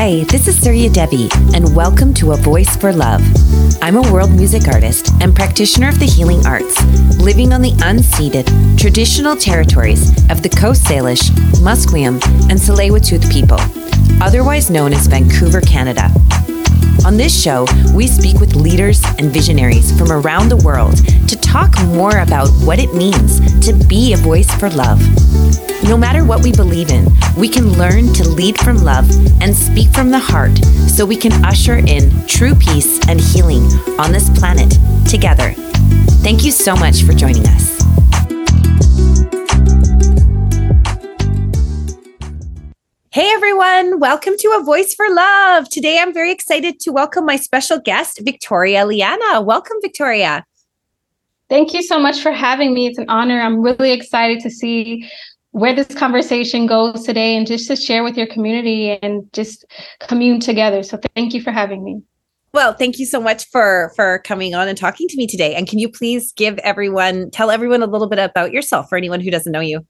Hi, this is Surya Devi, and welcome to A Voice for Love. I'm a world music artist and practitioner of the healing arts, living on the unceded, traditional territories of the Coast Salish, Musqueam, and Tsleil-Waututh people, otherwise known as Vancouver, Canada. On this show, we speak with leaders and visionaries from around the world to talk more about what it means to be a voice for love. No matter what we believe in, we can learn to lead from love and speak from the heart so we can usher in true peace and healing on this planet together. Thank you so much for joining us. Hey everyone, welcome to A Voice for Love. Today I'm very excited to welcome my special guest, Victoria Leanna. Welcome, Victoria. Thank you so much for having me. It's an honor. I'm really excited to see where this conversation goes today and just to share with your community and just commune together. So thank you for having me. Well, thank you so much for for coming on and talking to me today. And can you please give everyone tell everyone a little bit about yourself for anyone who doesn't know you?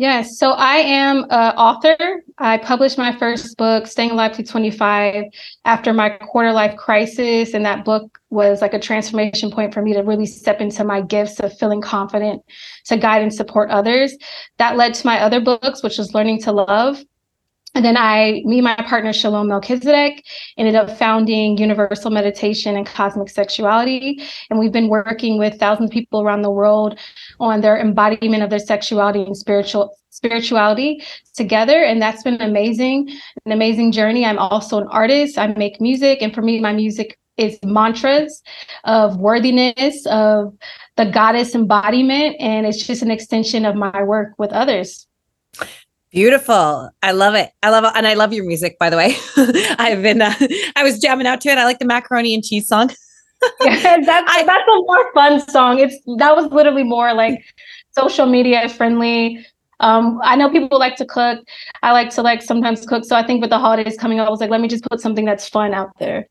Yes. So I am an author. I published my first book, Staying Alive to 25, after my quarter life crisis. And that book was like a transformation point for me to really step into my gifts of feeling confident to guide and support others. That led to my other books, which was Learning to Love and then I, me and my partner Shalom Melchizedek, ended up founding Youniversal Meditation and Cosmic Sexuality. And we've been working with thousands of people around the world on their embodiment of their sexuality and spiritual spirituality together. And that's been amazing, an amazing journey. I'm also an artist. I make music. And for me, my music is mantras of worthiness, of the goddess embodiment. And it's just an extension of my work with others. Beautiful. I love it. I love it. And I love your music, by the way. I've been, uh, I was jamming out to it. I like the macaroni and cheese song. yeah, that's, I, that's a more fun song. It's, that was literally more like social media friendly. Um, I know people like to cook. I like to like sometimes cook. So I think with the holidays coming up, I was like, let me just put something that's fun out there.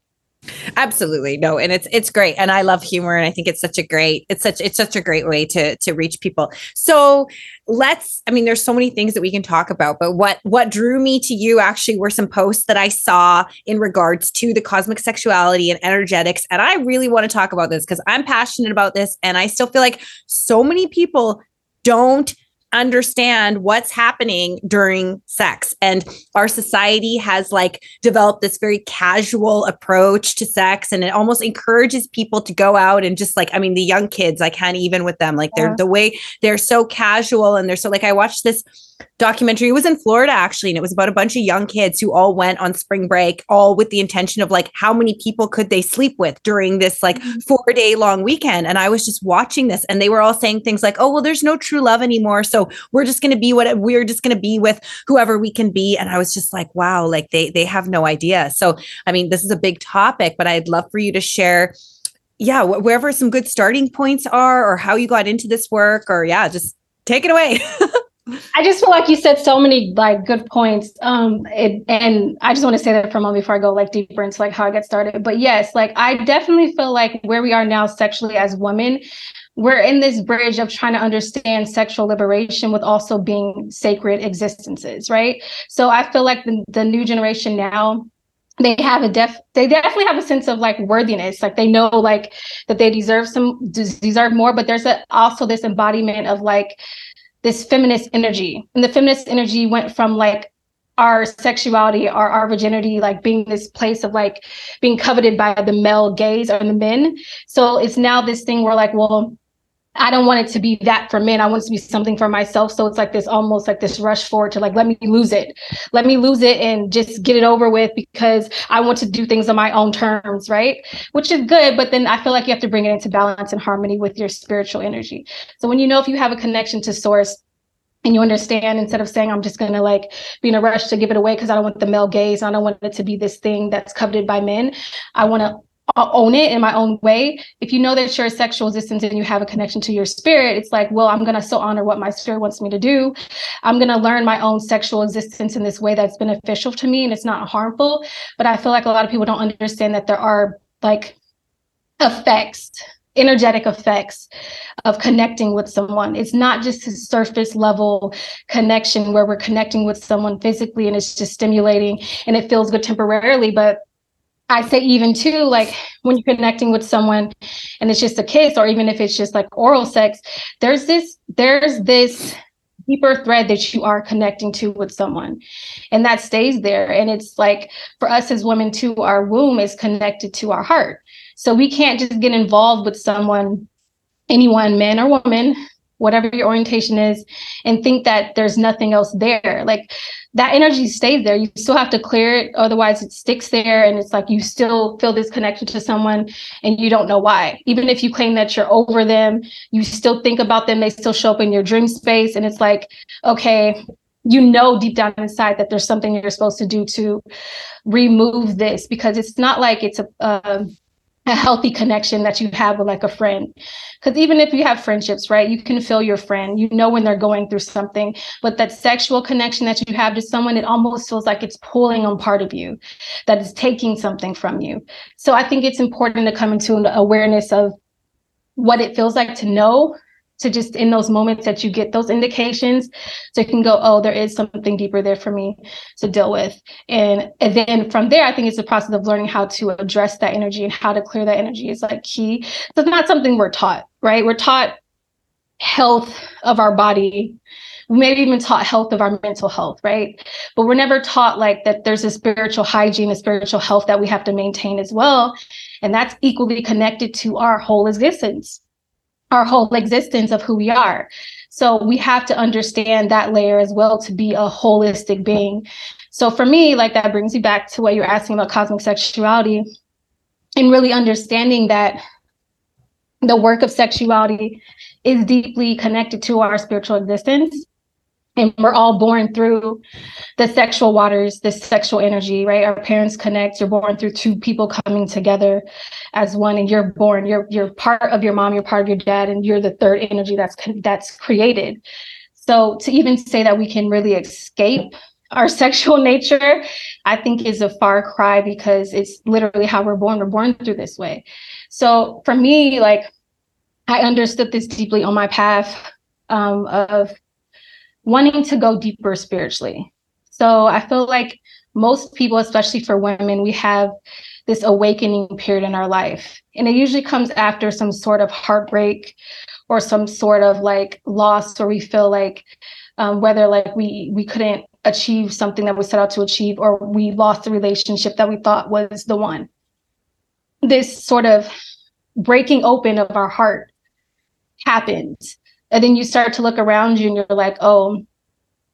Absolutely. No, and it's it's great and I love humor and I think it's such a great it's such it's such a great way to to reach people. So, let's I mean there's so many things that we can talk about, but what what drew me to you actually were some posts that I saw in regards to the cosmic sexuality and energetics and I really want to talk about this cuz I'm passionate about this and I still feel like so many people don't understand what's happening during sex and our society has like developed this very casual approach to sex and it almost encourages people to go out and just like i mean the young kids i can't even with them like they're yeah. the way they're so casual and they're so like i watched this documentary. It was in Florida actually, and it was about a bunch of young kids who all went on spring break, all with the intention of like how many people could they sleep with during this like mm-hmm. four day long weekend. And I was just watching this, and they were all saying things like, "Oh, well, there's no true love anymore, so we're just going to be what we're just going to be with whoever we can be." And I was just like, "Wow!" Like they they have no idea. So I mean, this is a big topic, but I'd love for you to share yeah, wherever some good starting points are, or how you got into this work, or yeah, just take it away. I just feel like you said so many like good points. Um, it, and I just want to say that for a moment before I go like deeper into like how I get started. But yes, like I definitely feel like where we are now sexually as women, we're in this bridge of trying to understand sexual liberation with also being sacred existences, right? So I feel like the, the new generation now they have a def they definitely have a sense of like worthiness like they know like that they deserve some deserve more but there's a, also this embodiment of like this feminist energy. And the feminist energy went from like our sexuality, our, our virginity, like being this place of like being coveted by the male gaze or the men. So it's now this thing where like, well, I don't want it to be that for men. I want it to be something for myself. So it's like this almost like this rush forward to like, let me lose it. Let me lose it and just get it over with because I want to do things on my own terms, right? Which is good. But then I feel like you have to bring it into balance and harmony with your spiritual energy. So when you know if you have a connection to source, and you understand instead of saying i'm just going to like be in a rush to give it away because i don't want the male gaze i don't want it to be this thing that's coveted by men i want to Uh, own it in my own way. If you know that you're a sexual existence and you have a connection to your spirit, it's like, well, I'm going to still honor what my spirit wants me to do. I'm going to learn my own sexual existence in this way that's beneficial to me and it's not harmful. But I feel like a lot of people don't understand that there are like effects energetic effects of connecting with someone. It's not just a surface level connection where we're connecting with someone physically and it's just stimulating and it feels good temporarily, but I say even too, like when you're connecting with someone and it's just a kiss, or even if it's just like oral sex, there's this, there's this deeper thread that you are connecting to with someone. And that stays there. And it's like for us as women too, our womb is connected to our heart. So we can't just get involved with someone, anyone, man or woman, whatever your orientation is, and think that there's nothing else there. Like that energy stays there. You still have to clear it. Otherwise, it sticks there. And it's like you still feel this connection to someone and you don't know why. Even if you claim that you're over them, you still think about them. They still show up in your dream space. And it's like, okay, you know deep down inside that there's something you're supposed to do to remove this because it's not like it's a, a a healthy connection that you have with like a friend. Because even if you have friendships, right, you can feel your friend, you know when they're going through something, but that sexual connection that you have to someone, it almost feels like it's pulling on part of you, that is taking something from you. So I think it's important to come into an awareness of what it feels like to know to just in those moments that you get those indications so you can go oh there is something deeper there for me to deal with. And, and then from there i think it's a process of learning how to address that energy and how to clear that energy is like key. So it's not something we're taught right? We're taught health of our body. Maybe even taught health of our mental health, right? But we're never taught like that there's a spiritual hygiene, a spiritual health that we have to maintain as well. And that's equally connected to our whole existence our whole existence of who we are. So we have to understand that layer as well to be a holistic being. So for me, like that brings me back to what you're asking about cosmic sexuality and really understanding that the work of sexuality is deeply connected to our spiritual existence and we're all born through the sexual waters this sexual energy right? Our parents connect. You're born through two people coming together as one and you're born you're you're part of your mom you're part of your dad and you're the third energy that's that's created. So to even say that we can really escape our sexual nature i think is a far cry because it's literally how we're born. We're born through this way. So for me like i understood this deeply on my path um, of wanting to go deeper spiritually. So I feel like most people, especially for women, we have this awakening period in our life. And it usually comes after some sort of heartbreak or some sort of like loss where we feel like um, whether like we we couldn't achieve something that we set out to achieve or we lost the relationship that we thought was the one. This sort of breaking open of our heart happens and then you start to look around you and you're like oh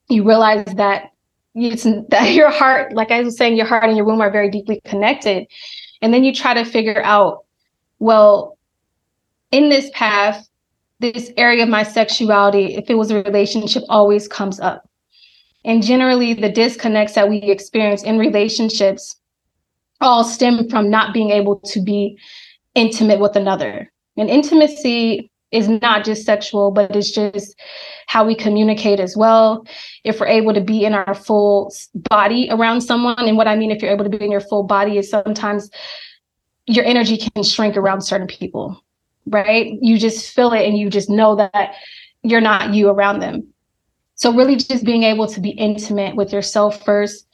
you realize that it's that your heart like i was saying your heart and your womb are very deeply connected. And then you try to figure out well in this path this area of my sexuality if it was a relationship always comes up. And generally the disconnects that we experience in relationships all stem from not being able to be intimate with another. And intimacy is not just sexual, but it's just how we communicate as well. If we're able to be in our full body around someone, and what I mean if you're able to be in your full body is sometimes your energy can shrink around certain people, right? You just feel it and you just know that you're not you around them. So, really, just being able to be intimate with yourself first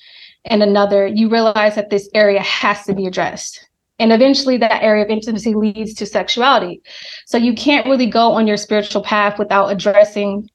and another, you realize that this area has to be addressed and eventually that area of intimacy leads to sexuality. So you can't really go on your spiritual path without addressing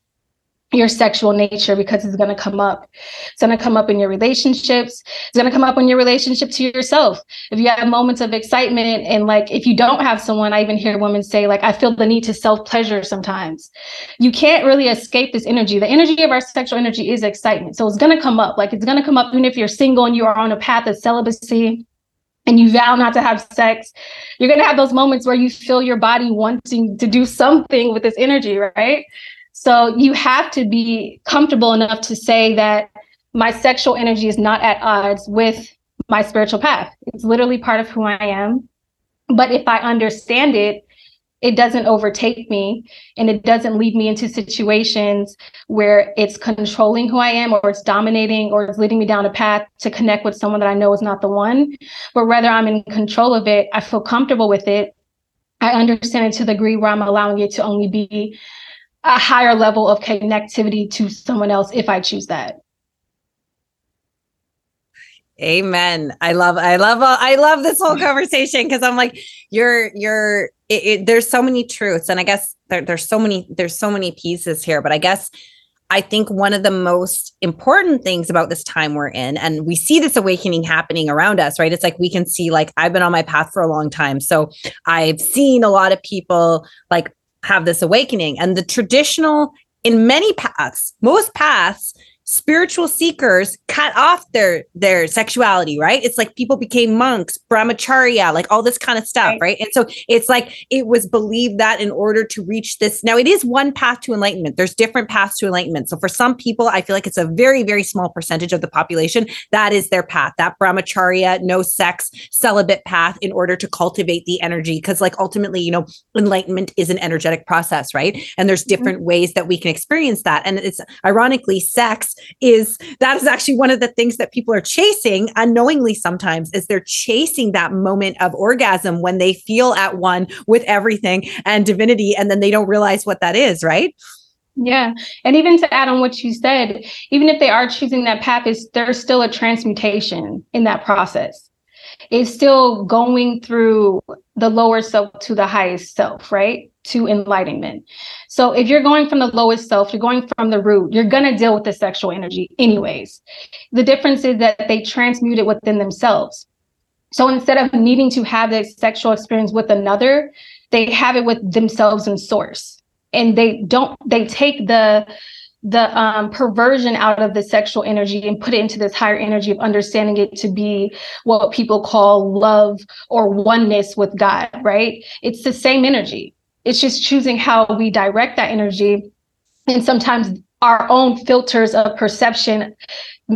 your sexual nature because it's going to come up. It's going to come up in your relationships. It's going to come up in your relationship to yourself. If you have moments of excitement and like if you don't have someone, I even hear women say like I feel the need to self pleasure sometimes. You can't really escape this energy. The energy of our sexual energy is excitement. So it's going to come up. Like it's going to come up even if you're single and you are on a path of celibacy and you vow not to have sex, you're going to have those moments where you feel your body wanting to do something with this energy, right? So you have to be comfortable enough to say that my sexual energy is not at odds with my spiritual path. It's literally part of who I am. But if I understand it it doesn't overtake me and it doesn't lead me into situations where it's controlling who I am or it's dominating or it's leading me down a path to connect with someone that I know is not the one, but rather I'm in control of it. I feel comfortable with it. I understand it to the degree where I'm allowing it to only be a higher level of connectivity to someone else if I choose that. Amen. I love, I love, I love this whole conversation because I'm like, you're, you're, it, it, there's so many truths, and I guess there, there's so many, there's so many pieces here. But I guess I think one of the most important things about this time we're in, and we see this awakening happening around us, right? It's like we can see, like, I've been on my path for a long time. So I've seen a lot of people like have this awakening, and the traditional, in many paths, most paths, spiritual seekers cut off their their sexuality right it's like people became monks brahmacharya like all this kind of stuff right. right and so it's like it was believed that in order to reach this now it is one path to enlightenment there's different paths to enlightenment so for some people i feel like it's a very very small percentage of the population that is their path that brahmacharya no sex celibate path in order to cultivate the energy because like ultimately you know enlightenment is an energetic process right and there's mm-hmm. different mm-hmm. ways that we can experience that and it's ironically sex is that is actually one of the things that people are chasing unknowingly sometimes is they're chasing that moment of orgasm when they feel at one with everything and divinity and then they don't realize what that is right yeah. And even to add on what you said, even if they are choosing that path, is there's still a transmutation in that process. It's still going through the lower self to the highest self, right? To enlightenment. So if you're going from the lowest self, you're going from the root, you're going to deal with the sexual energy anyways. The difference is that they transmute it within themselves. So instead of needing to have this sexual experience with another, they have it with themselves and source. And they don't, they take the, the um, perversion out of the sexual energy and put it into this higher energy of understanding it to be what people call love or oneness with God, right? It's the same energy. It's just choosing how we direct that energy. And sometimes our own filters of perception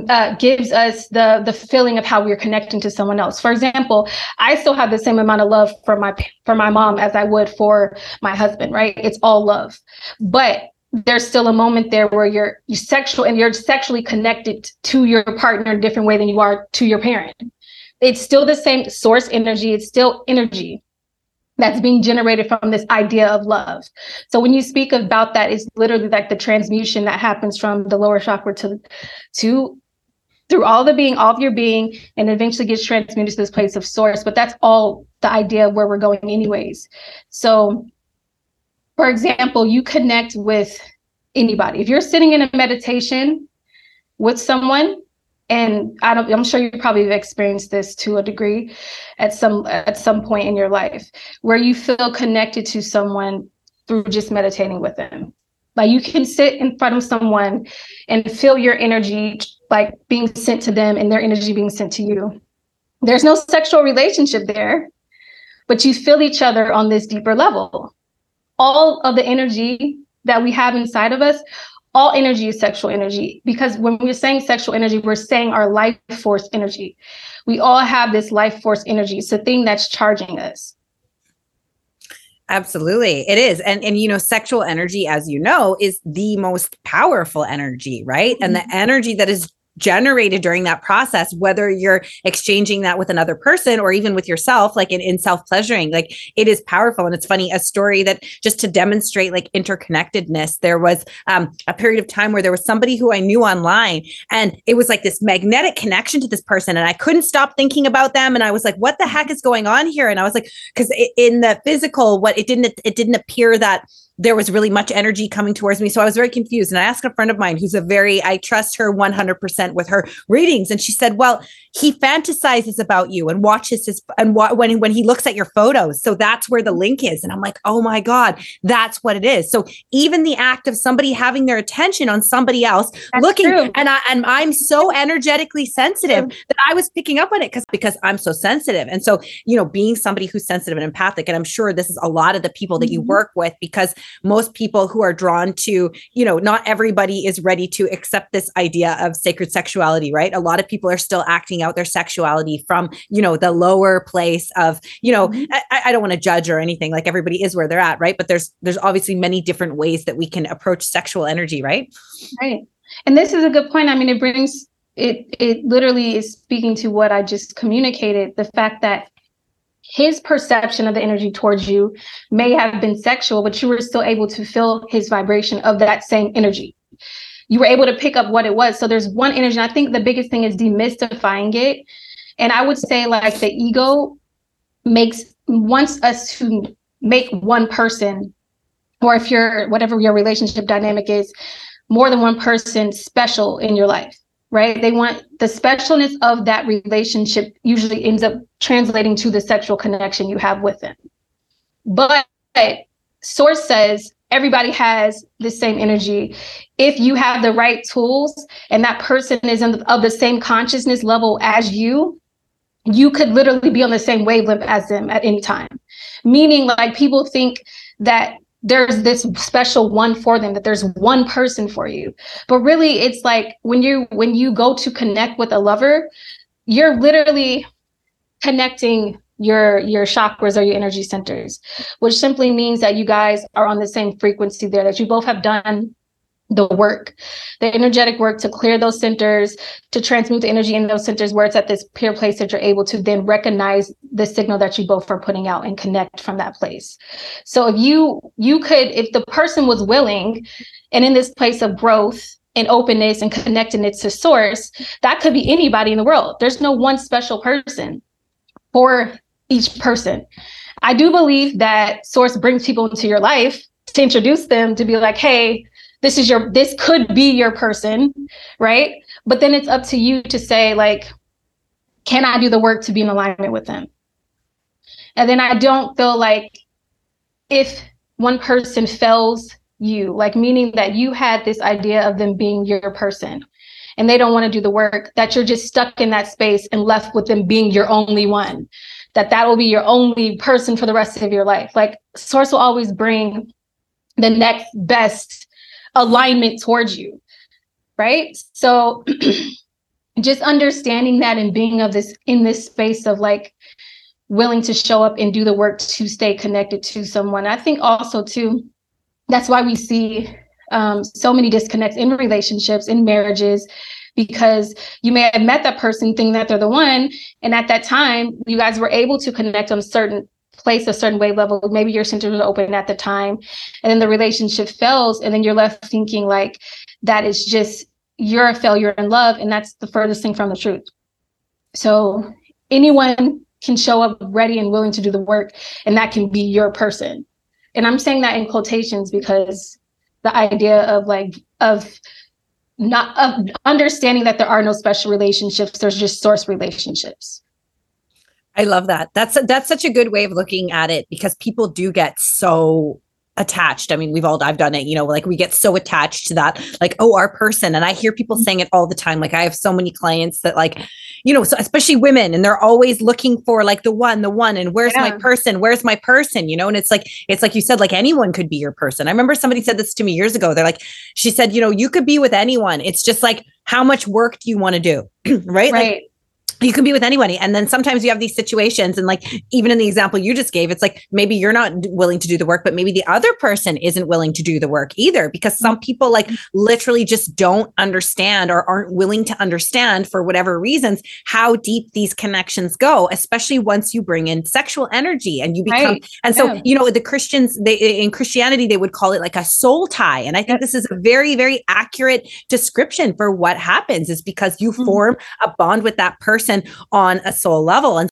uh, gives us the the feeling of how we're connecting to someone else. For example, I still have the same amount of love for my for my mom as I would for my husband. Right? It's all love, but there's still a moment there where you're you sexual and you're sexually connected to your partner in a different way than you are to your parent. It's still the same source energy. It's still energy that's being generated from this idea of love. So when you speak about that, it's literally like the transmutation that happens from the lower chakra to to through all the being, all of your being, and eventually gets transmuted to this place of source. But that's all the idea of where we're going, anyways. So, for example, you connect with anybody. If you're sitting in a meditation with someone and I don't I'm sure you probably have experienced this to a degree at some at some point in your life where you feel connected to someone through just meditating with them. Like you can sit in front of someone and feel your energy like being sent to them and their energy being sent to you. There's no sexual relationship there, but you feel each other on this deeper level. All of the energy that we have inside of us all energy is sexual energy because when we're saying sexual energy, we're saying our life force energy. We all have this life force energy. It's the thing that's charging us. Absolutely. It is. And and you know, sexual energy as you know is the most powerful energy, right? Mm-hmm. And the mm-hmm. energy that is generated during that process, whether you're exchanging that with another person or even with yourself, like in, in self pleasuring, like it is powerful. And it's funny, a story that just to demonstrate like interconnectedness, there was um, a period of time where there was somebody who I knew online and it was like this magnetic connection to this person. And I couldn't stop thinking about them. And I was like, what the heck is going on here? And I was like, because in the physical, what it didn't, it didn't appear that there was really much energy coming towards me. So I was very confused. And I asked a friend of mine who's a very, I trust her 100% with her readings. And she said, well, he fantasizes about you and watches his, and wa- when, when he looks at your photos. So that's where the link is. And I'm like, oh my God, that's what it is. So even the act of somebody having their attention on somebody else that's looking, true. and I, and I'm so energetically sensitive that I was picking up on it because, because I'm so sensitive. And so, you know, being somebody who's sensitive and empathic, and I'm sure this is a lot of the people that you mm-hmm. work with because most people who are drawn to, you know, not everybody is ready to accept this idea of sacred sexuality, right? A lot of people are still acting out their sexuality from, you know, the lower place of, you know, mm-hmm. I, I don't want to judge or anything. Like everybody is where they're at, right? But there's there's obviously many different ways that we can approach sexual energy, right? Right. And this is a good point. I mean, it brings it it literally is speaking to what I just communicated, the fact that his perception of the energy towards you may have been sexual, but you were still able to feel his vibration of that same energy. You were able to pick up what it was. So there's one energy. I think the biggest thing is demystifying it. And I would say, like, the ego makes wants us to make one person, or if you're whatever your relationship dynamic is, more than one person special in your life right? They want the specialness of that relationship usually ends up translating to the sexual connection you have with them. But source says everybody has the same energy. If you have the right tools and that person is the, of the same consciousness level as you, you could literally be on the same wavelength as them at any time. Meaning, like people think that there's this special one for them that there's one person for you. But really it's like when you when you go to connect with a lover you're literally connecting your your chakras or your energy centers which simply means that you guys are on the same frequency there that you both have done the work, the energetic work to clear those centers, to transmute the energy in those centers where it's at this pure place that you're able to then recognize the signal that you both are putting out and connect from that place. So if you you could, if the person was willing and in this place of growth and openness and connectedness to source, that could be anybody in the world. There's no one special person for each person. I do believe that source brings people into your life to introduce them to be like, hey, this is your this could be your person right? But then it's up to you to say like can i do the work to be in alignment with them? And then i don't feel like if one person fails you like meaning that you had this idea of them being your person and they don't want to do the work that you're just stuck in that space and left with them being your only one that that will be your only person for the rest of your life. Like source will always bring the next best alignment towards you right? So just understanding that and being of this in this space of like willing to show up and do the work to stay connected to someone. I think also too that's why we see um, so many disconnects in relationships in marriages because you may have met that person thinking that they're the one and at that time you guys were able to connect on certain place a certain wave level maybe your center was open at the time and then the relationship fails and then you're left thinking like that is just you're a failure in love and that's the furthest thing from the truth. So anyone can show up ready and willing to do the work and that can be your person. And i'm saying that in quotations because the idea of like of not of understanding that there are no special relationships there's just source relationships I love that. That's that's such a good way of looking at it because people do get so attached. I mean, we've all I've done it, you know, like we get so attached to that, like, oh, our person. And I hear people mm-hmm. saying it all the time. Like I have so many clients that like, you know, so especially women, and they're always looking for like the one, the one, and where's yeah. my person? Where's my person? You know, and it's like, it's like you said, like anyone could be your person. I remember somebody said this to me years ago. They're like, she said, you know, you could be with anyone. It's just like, how much work do you want to do? right? Right. Like, you can be with anybody and then sometimes you have these situations and like even in the example you just gave it's like maybe you're not willing to do the work but maybe the other person isn't willing to do the work either because some mm-hmm. people like literally just don't understand or aren't willing to understand for whatever reasons how deep these connections go especially once you bring in sexual energy and you become right. and so yeah. you know the christians they in christianity they would call it like a soul tie and i think this is a very very accurate description for what happens is because you mm-hmm. form a bond with that person person on a soul level. And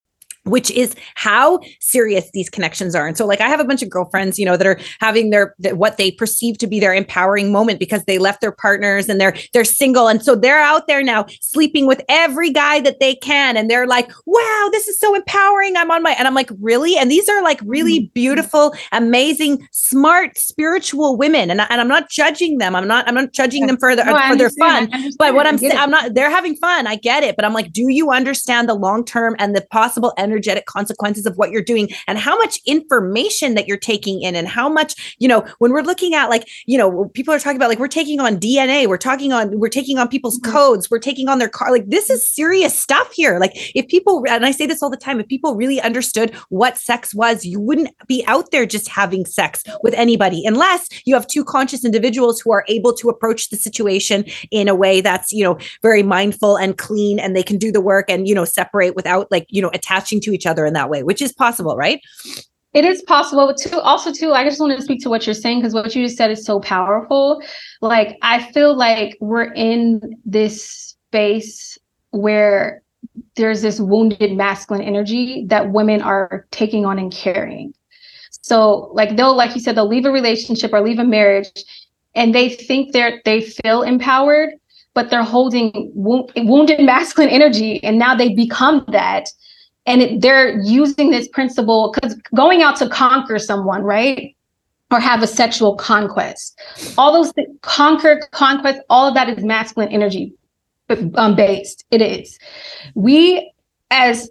which is how serious these connections are. And so like I have a bunch of girlfriends, you know, that are having their what they perceive to be their empowering moment because they left their partners and they're they're single and so they're out there now sleeping with every guy that they can and they're like, "Wow, this is so empowering. I'm on my." And I'm like, "Really?" And these are like really mm-hmm. beautiful, amazing, smart, spiritual women. And, I, and I'm not judging them. I'm not I'm not judging them for their no, for their fun. But what I'm saying, I'm not they're having fun. I get it, but I'm like, "Do you understand the long-term and the possible energy energetic consequences of what you're doing and how much information that you're taking in and how much, you know, when we're looking at like, you know, people are talking about like we're taking on DNA, we're talking on, we're taking on people's mm-hmm. codes, we're taking on their car. Like this is serious stuff here. Like if people, and I say this all the time, if people really understood what sex was, you wouldn't be out there just having sex with anybody unless you have two conscious individuals who are able to approach the situation in a way that's, you know, very mindful and clean and they can do the work and, you know, separate without like, you know, attaching to to each other in that way, which is possible, right? It is possible too. Also, too, I just want to speak to what you're saying because what you just said is so powerful. Like, I feel like we're in this space where there's this wounded masculine energy that women are taking on and carrying. So, like, they'll, like you said, they'll leave a relationship or leave a marriage and they think they're, they feel empowered, but they're holding wounded masculine energy. And now they become that and it, they're using this principle because going out to conquer someone right? Or have a sexual conquest. All those th- conquer conquest all of that is masculine energy um, based. It is. We as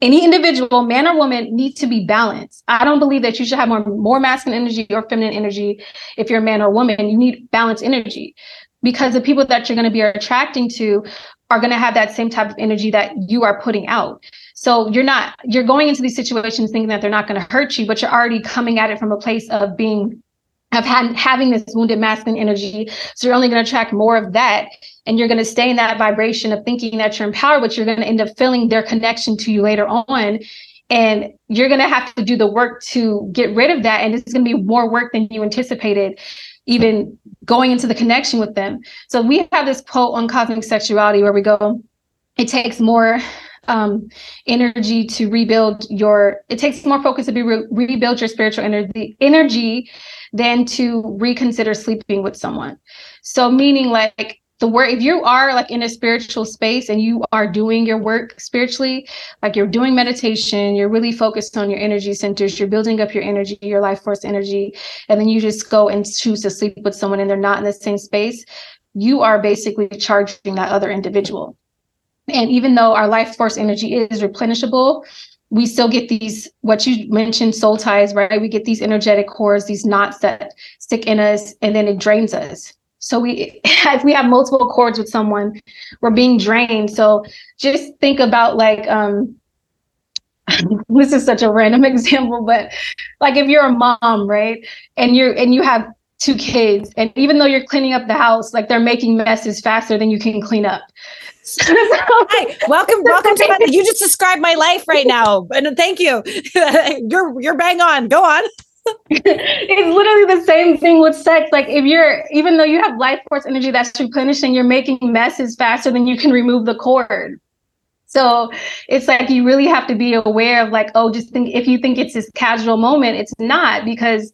any individual man or woman need to be balanced. I don't believe that you should have more more masculine energy or feminine energy if you're a man or woman. You need balanced energy. Because the people that you're going to be attracting to are going to have that same type of energy that you are putting out so you're not, you're going into these situations thinking that they're not going to hurt you, but you're already coming at it from a place of being, of had, having this wounded masculine energy. So you're only going to attract more of that. And you're going to stay in that vibration of thinking that you're empowered, but you're going to end up feeling their connection to you later on. And you're going to have to do the work to get rid of that. And it's going to be more work than you anticipated even going into the connection with them. So we have this quote on cosmic sexuality where we go, it takes more um, energy to rebuild your it takes more focus to be re- rebuild your spiritual energy energy than to reconsider sleeping with someone. So meaning like the work if you are like in a spiritual space and you are doing your work spiritually like you're doing meditation you're really focused on your energy centers you're building up your energy your life force energy and then you just go and choose to sleep with someone and they're not in the same space you are basically charging that other individual and even though our life force energy is replenishable, we still get these what you mentioned soul ties right? We get these energetic cords these knots that stick in us and then it drains us. So we if we have multiple cords with someone we're being drained. So just think about like um this is such a random example but like if you're a mom right? And you're and you have two kids and even though you're cleaning up the house like they're making messes faster than you can clean up Hi, welcome, welcome to my, you just described my life right now. And thank you. you're you're bang on. Go on. it's literally the same thing with sex. Like if you're even though you have life force energy that's replenishing, you're making messes faster than you can remove the cord. So it's like you really have to be aware of like, oh, just think if you think it's this casual moment, it's not because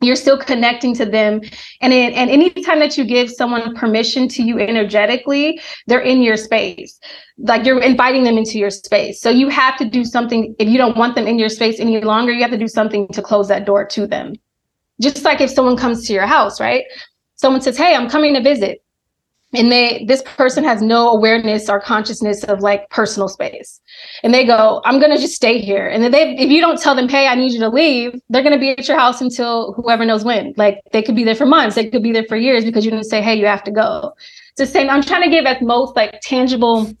you're still connecting to them. And it, and anytime that you give someone permission to you energetically they're in your space. Like you're inviting them into your space. So you have to do something if you don't want them in your space any longer you have to do something to close that door to them. Just like if someone comes to your house right? Someone says hey i'm coming to visit and they this person has no awareness or consciousness of like personal space. And they go i'm going to just stay here. And then they if you don't tell them hey i need you to leave they're going to be at your house until whoever knows when. Like they could be there for months they could be there for years because you didn't say hey you have to go. It's the same i'm trying to give as most like tangible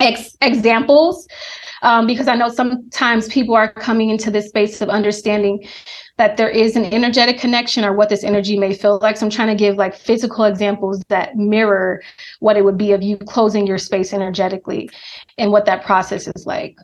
ex- examples um, because i know sometimes people are coming into this space of understanding that there is an energetic connection or what this energy may feel like. So I'm trying to give like physical examples that mirror what it would be of you closing your space energetically and what that process is like.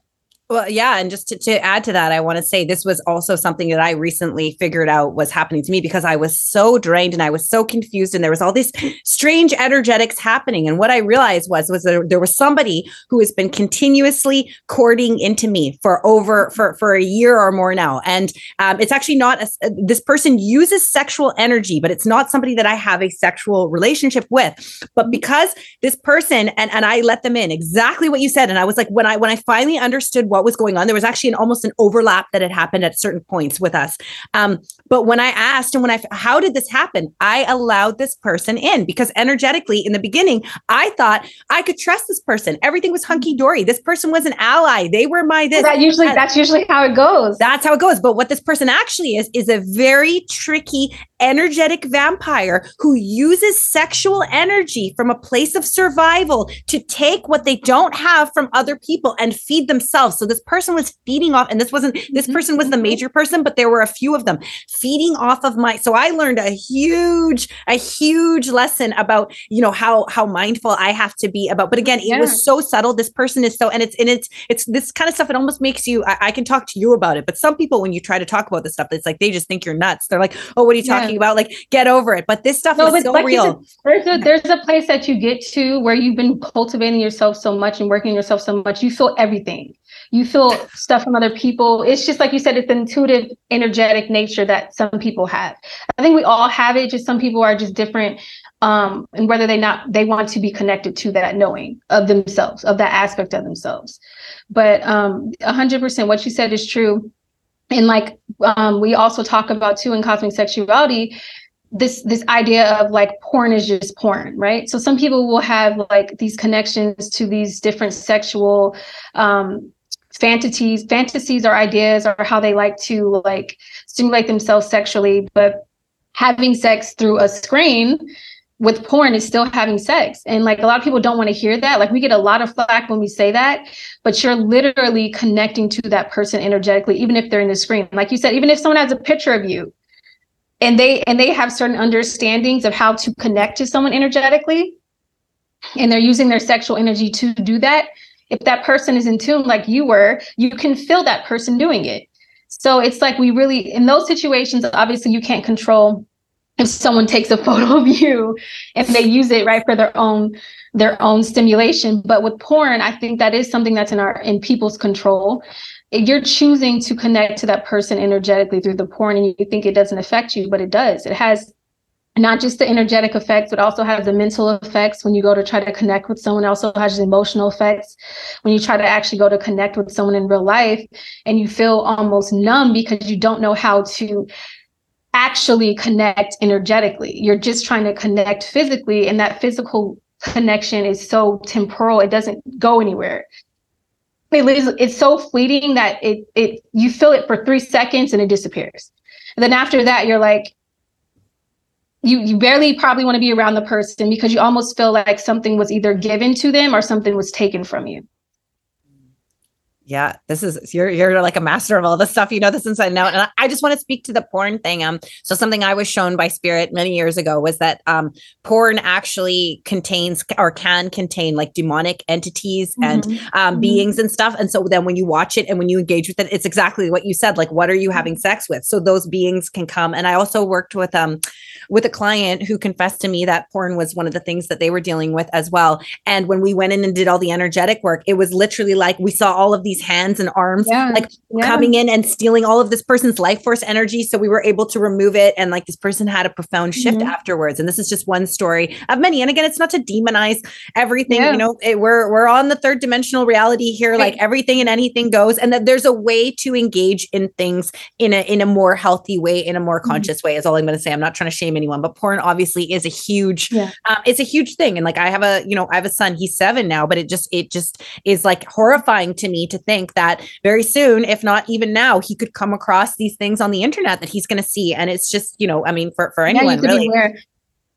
Well, yeah. And just to, to add to that, I want to say this was also something that I recently figured out was happening to me because I was so drained and I was so confused and there was all these strange energetics happening. And what I realized was, was that there was somebody who has been continuously courting into me for over, for, for a year or more now. And um, it's actually not, a, this person uses sexual energy, but it's not somebody that I have a sexual relationship with. But because this person, and, and I let them in exactly what you said. And I was like, when I, when I finally understood what was going on. There was actually an almost an overlap that had happened at certain points with us. Um, but when I asked and when I, how did this happen? I allowed this person in because energetically in the beginning, I thought I could trust this person. Everything was hunky dory. This person was an ally. They were my this. That usually, that's usually how it goes. That's how it goes. But what this person actually is, is a very tricky energetic vampire who uses sexual energy from a place of survival to take what they don't have from other people and feed themselves. So this person was feeding off, and this wasn't, this mm-hmm. person was the major person, but there were a few of them feeding off of my. So I learned a huge, a huge lesson about, you know, how, how mindful I have to be about, but again, yeah. it was so subtle. This person is so, and it's, and it's, it's this kind of stuff. It almost makes you, I, I can talk to you about it, but some people, when you try to talk about this stuff, it's like, they just think you're nuts. They're like, oh, what are you talking yeah. About? Like, get over it. But this stuff no, is so like real. Said, there's a there's a place that you get to where you've been cultivating yourself so much and working yourself so much. You feel everything. You feel stuff from other people. It's just like you said, it's intuitive, energetic nature that some people have. I think we all have it. Just some people are just different um, and whether they not they want to be connected to that knowing of themselves of that aspect of themselves but um 100% what you said is true and like um, we also talk about too in cosmic sexuality this this idea of like porn is just porn right? So some people will have like these connections to these different sexual um fantasies. Fantasies or ideas or how they like to like stimulate themselves sexually but having sex through a screen with porn is still having sex. And like a lot of people don't want to hear that. Like we get a lot of flack when we say that, but you're literally connecting to that person energetically, even if they're in the screen. Like you said, even if someone has a picture of you and they and they have certain understandings of how to connect to someone energetically, and they're using their sexual energy to do that. If that person is in tune like you were, you can feel that person doing it. So it's like we really in those situations, obviously you can't control if someone takes a photo of you and they use it right for their own their own stimulation. But with porn i think that is something that's in our in people's control. You're choosing to connect to that person energetically through the porn and you think it doesn't affect you but it does. It has not just the energetic effects but also has the mental effects. When you go to try to connect with someone it also has emotional effects. When you try to actually go to connect with someone in real life and you feel almost numb because you don't know how to actually connect energetically. You're just trying to connect physically, and that physical connection is so temporal, it doesn't go anywhere. It is, it's so fleeting that it it you feel it for three seconds and it disappears. And then after that, you're like, you you barely probably want to be around the person because you almost feel like something was either given to them or something was taken from you. Yeah, this is you're you're like a master of all this stuff. You know this inside and out. And I just want to speak to the porn thing. Um, so something I was shown by Spirit many years ago was that um, porn actually contains or can contain like demonic entities mm-hmm. and um, mm-hmm. beings and stuff. And so then when you watch it and when you engage with it, it's exactly what you said. Like, what are you having sex with? So those beings can come. And I also worked with um with a client who confessed to me that porn was one of the things that they were dealing with as well. And when we went in and did all the energetic work, it was literally like we saw all of these these hands and arms yeah, like yeah. coming in and stealing all of this person's life force energy so we were able to remove it and like this person had a profound shift mm-hmm. afterwards and this is just one story of many and again it's not to demonize everything yeah. you know it, we're we're on the third dimensional reality here right. like everything and anything goes and that there's a way to engage in things in a in a more healthy way in a more mm-hmm. conscious mm-hmm. way is all i'm going to say i'm not trying to shame anyone but porn obviously is a huge yeah. um, it's a huge thing and like i have a you know i have a son he's seven now but it just it just is like horrifying to me to think that very soon, if not even now, he could come across these things on the internet that he's going to see. And it's just, you know, I mean, for, for anyone yeah, really.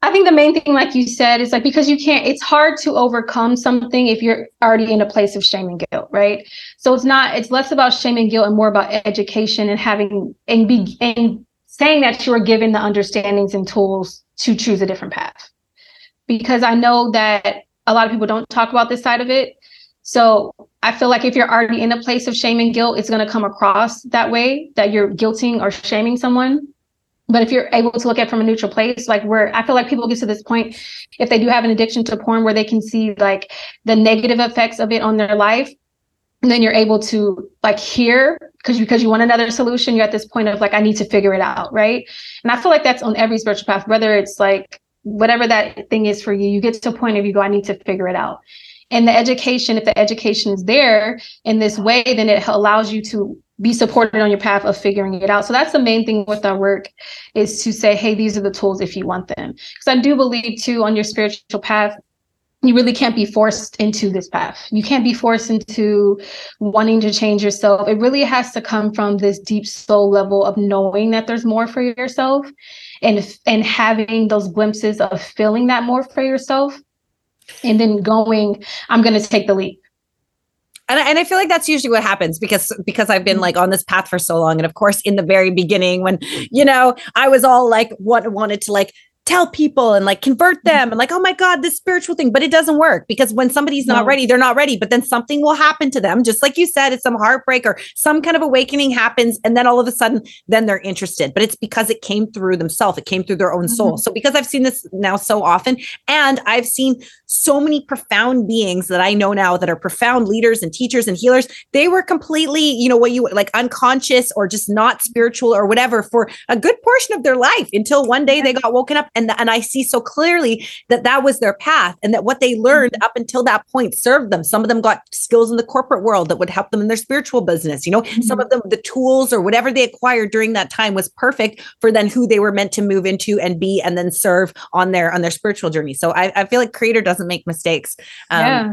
I think the main thing, like you said, is like because you can't, it's hard to overcome something if you're already in a place of shame and guilt, right? So it's not, it's less about shame and guilt and more about education and having and be and saying that you are given the understandings and tools to choose a different path. Because I know that a lot of people don't talk about this side of it. So I feel like if you're already in a place of shame and guilt, it's going to come across that way that you're guilting or shaming someone. But if you're able to look at from a neutral place, like where I feel like people get to this point, if they do have an addiction to porn, where they can see like the negative effects of it on their life, and then you're able to like hear because because you want another solution. You're at this point of like I need to figure it out, right? And I feel like that's on every spiritual path, whether it's like whatever that thing is for you. You get to a point of you go, I need to figure it out and the education if the education is there in this way then it allows you to be supported on your path of figuring it out so that's the main thing with our work is to say hey these are the tools if you want them because i do believe too on your spiritual path you really can't be forced into this path. You can't be forced into wanting to change yourself. It really has to come from this deep soul level of knowing that there's more for yourself and and having those glimpses of feeling that more for yourself and then going I'm going to take the leap. And, and I feel like that's usually what happens because because I've been mm-hmm. like on this path for so long. And of course, in the very beginning, when you know I was all like what wanted to like tell people and like convert mm-hmm. them and like, oh my God, this spiritual thing. But it doesn't work because when somebody's not no. ready, they're not ready. But then something will happen to them. Just like you said, it's some heartbreak or some kind of awakening happens. And then all of a sudden, then they're interested. But it's because it came through themselves, it came through their own soul. Mm-hmm. So because I've seen this now so often, and I've seen so many profound beings that I know now that are profound leaders and teachers and healers, they were completely, you know, what you like unconscious or just not spiritual or whatever for a good portion of their life until one day they got woken up and and I see so clearly that that was their path and that what they learned mm-hmm. up until that point served them. Some of them got skills in the corporate world that would help them in their spiritual business. You know, mm-hmm. some of them the tools or whatever they acquired during that time was perfect for then who they were meant to move into and be and then serve on their on their spiritual journey. So I, I feel like creator doesn't make mistakes. Um, yeah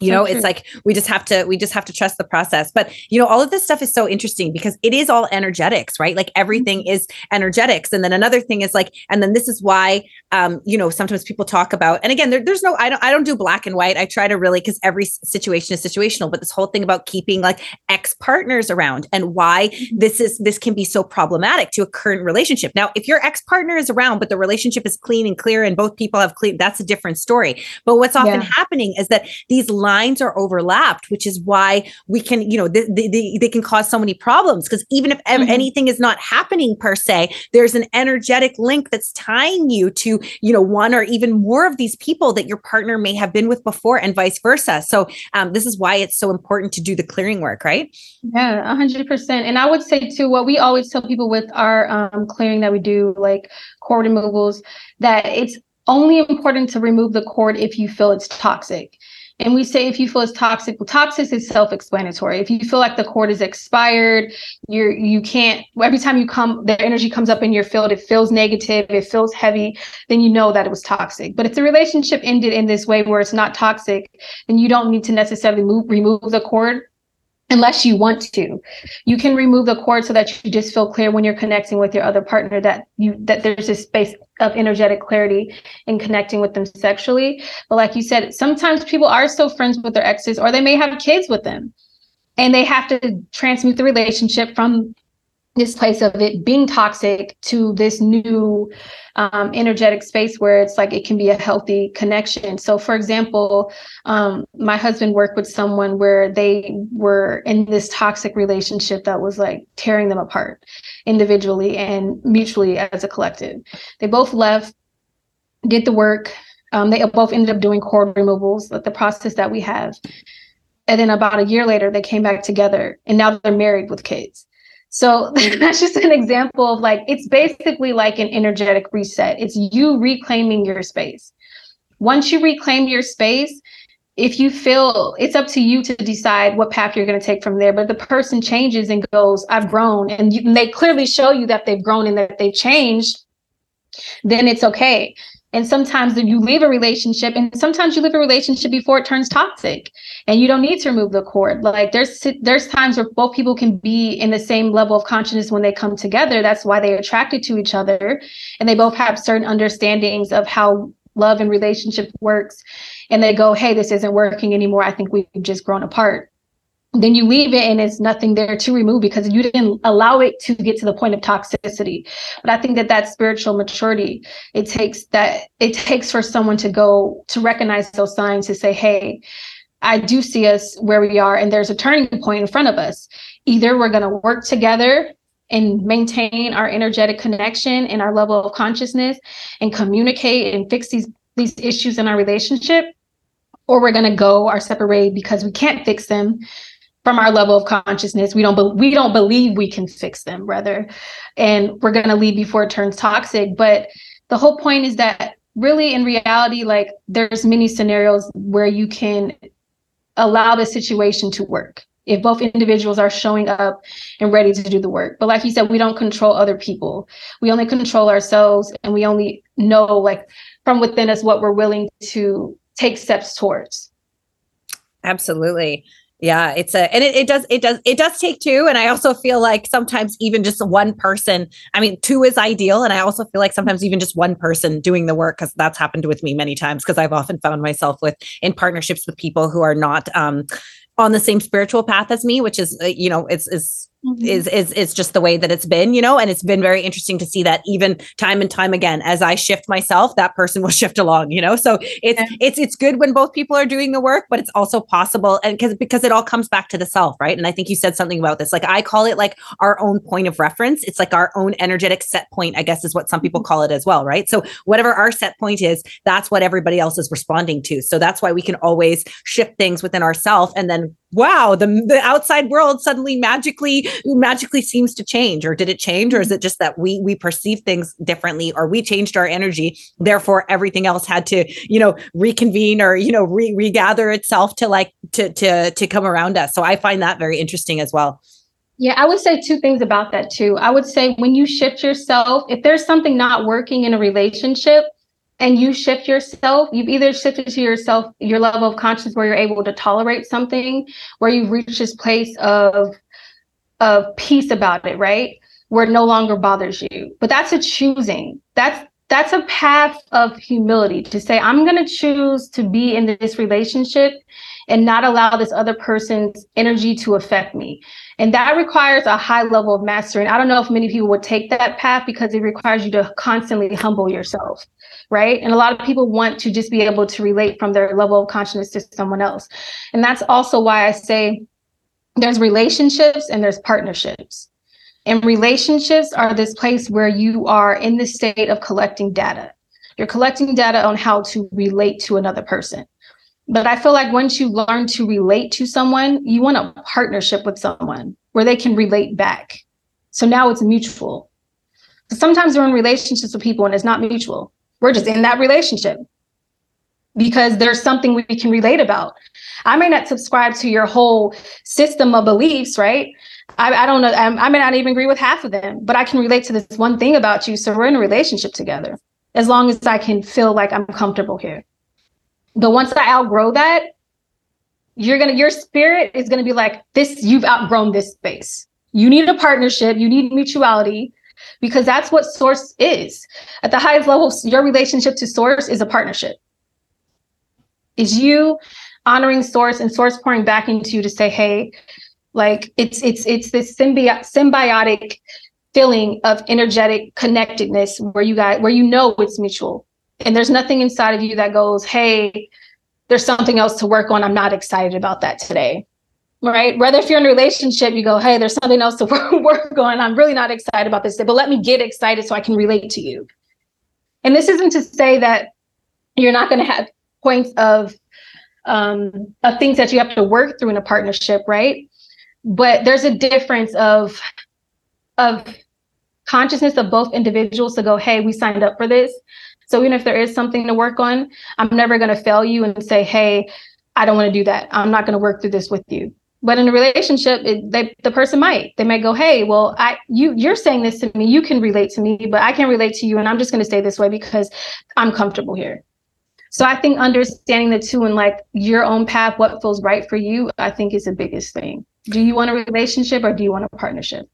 you know it's like we just have to we just have to trust the process. But you know all of this stuff is so interesting because it is all energetics right? Like everything mm-hmm. is energetics. And then another thing is like and then this is why um you know sometimes people talk about and again there, there's no i don't i don't do black and white. I try to really because every situation is situational. But this whole thing about keeping like ex partners around and why mm-hmm. this is this can be so problematic to a current relationship. Now if your ex partner is around but the relationship is clean and clear and both people have clean that's a different story. But what's often yeah. happening is that these lines are overlapped, which is why we can, you know, they, they, they can cause so many problems. Because even if mm-hmm. anything is not happening per se, there's an energetic link that's tying you to, you know, one or even more of these people that your partner may have been with before and vice versa. So um, this is why it's so important to do the clearing work, right? Yeah, 100%. And I would say, too, what we always tell people with our um, clearing that we do, like cord removals, that it's only important to remove the cord if you feel it's toxic. And we say if you feel it's toxic, well, toxic is self-explanatory. If you feel like the cord is expired, you're you can't every time you come, the energy comes up in your field, it feels negative, it feels heavy, then you know that it was toxic. But if the relationship ended in this way where it's not toxic, then you don't need to necessarily move, remove the cord unless you want to. You can remove the cord so that you just feel clear when you're connecting with your other partner that you that there's a space of energetic clarity in connecting with them sexually. But like you said sometimes people are still friends with their exes or they may have kids with them. And they have to transmute the relationship from this place of it being toxic to this new um, energetic space where it's like it can be a healthy connection. So, for example, um, my husband worked with someone where they were in this toxic relationship that was like tearing them apart individually and mutually as a collective. They both left, did the work. Um, they both ended up doing cord removals, like the process that we have. And then about a year later, they came back together and now they're married with kids. So that's just an example of like, it's basically like an energetic reset. It's you reclaiming your space. Once you reclaim your space, if you feel it's up to you to decide what path you're going to take from there, but the person changes and goes, I've grown, and, you, and they clearly show you that they've grown and that they've changed, then it's okay. And sometimes you leave a relationship, and sometimes you leave a relationship before it turns toxic, and you don't need to remove the cord. Like there's there's times where both people can be in the same level of consciousness when they come together. That's why they're attracted to each other, and they both have certain understandings of how love and relationship works. And they go, "Hey, this isn't working anymore. I think we've just grown apart." then you leave it and it's nothing there to remove because you didn't allow it to get to the point of toxicity but i think that that spiritual maturity it takes that it takes for someone to go to recognize those signs to say hey i do see us where we are and there's a turning point in front of us. Either we're going to work together and maintain our energetic connection and our level of consciousness and communicate and fix these these issues in our relationship or we're going to go our separate way because we can't fix them from our level of consciousness. We don't be- we don't believe we can fix them rather and we're going to leave before it turns toxic. But the whole point is that really in reality like there's many scenarios where you can allow the situation to work if both individuals are showing up and ready to do the work but like you said we don't control other people we only control ourselves and we only know like from within us what we're willing to take steps towards. Absolutely. Yeah, it's a and it, it does it does it does take two. And I also feel like sometimes even just one person, I mean, two is ideal. And I also feel like sometimes even just one person doing the work, because that's happened with me many times, because I've often found myself with in partnerships with people who are not um on the same spiritual path as me, which is uh, you know, it's is Mm-hmm. is is is just the way that it's been you know and it's been very interesting to see that even time and time again as i shift myself that person will shift along you know so it's yeah. it's it's good when both people are doing the work but it's also possible and because because it all comes back to the self right and i think you said something about this like i call it like our own point of reference it's like our own energetic set point i guess is what some people mm-hmm. call it as well right so whatever our set point is that's what everybody else is responding to so that's why we can always shift things within ourselves and then wow the, the outside world suddenly magically magically seems to change or did it change or is mm-hmm. it just that we we perceive things differently or we changed our energy therefore everything else had to you know reconvene or you know re- regather itself to like to to to come around us? So i find that very interesting as well. Yeah, I would say two things about that too. I would say when you shift yourself, if there's something not working in a relationship, and you shift yourself, you've either shifted to yourself, your level of consciousness where you're able to tolerate something, where you've reached this place of of peace about it, right? Where it no longer bothers you. But that's a choosing. That's that's a path of humility to say, I'm gonna choose to be in this relationship and not allow this other person's energy to affect me. And that requires a high level of mastery. And I don't know if many people would take that path because it requires you to constantly humble yourself right? And a lot of people want to just be able to relate from their level of consciousness to someone else. And that's also why I say there's relationships and there's partnerships. And relationships are this place where you are in the state of collecting data. You're collecting data on how to relate to another person. But I feel like once you learn to relate to someone, you want a partnership with someone where they can relate back. So now it's mutual. Sometimes we're in relationships with people and it's not mutual. We're just in that relationship because there's something we can relate about. I may not subscribe to your whole system of beliefs, right? I, I don't know. I, I may not even agree with half of them, but I can relate to this one thing about you. So we're in a relationship together as long as I can feel like I'm comfortable here. But once I outgrow that, you're gonna your spirit is gonna be like this. You've outgrown this space. You need a partnership. You need mutuality because that's what source is. At the highest level, your relationship to source is a partnership. Is you honoring source and source pouring back into you to say, hey, like it's it's it's this symbi- symbiotic feeling of energetic connectedness where you got where you know it's mutual. And there's nothing inside of you that goes, hey, there's something else to work on. I'm not excited about that today right? Whether if you're in a relationship, you go, hey, there's something else to work on. I'm really not excited about this, but let me get excited so I can relate to you. And this isn't to say that you're not going to have points of um, of things that you have to work through in a partnership, right? But there's a difference of of consciousness of both individuals to go, hey, we signed up for this. So even if there is something to work on, I'm never going to fail you and say, hey, I don't want to do that. I'm not going to work through this with you but in a relationship it, they, the person might. They might go hey well i you you're saying this to me. You can relate to me but i can't relate to you and i'm just going to stay this way because i'm comfortable here. So i think understanding the two and like your own path what feels right for you i think is the biggest thing. Do you want a relationship or do you want a partnership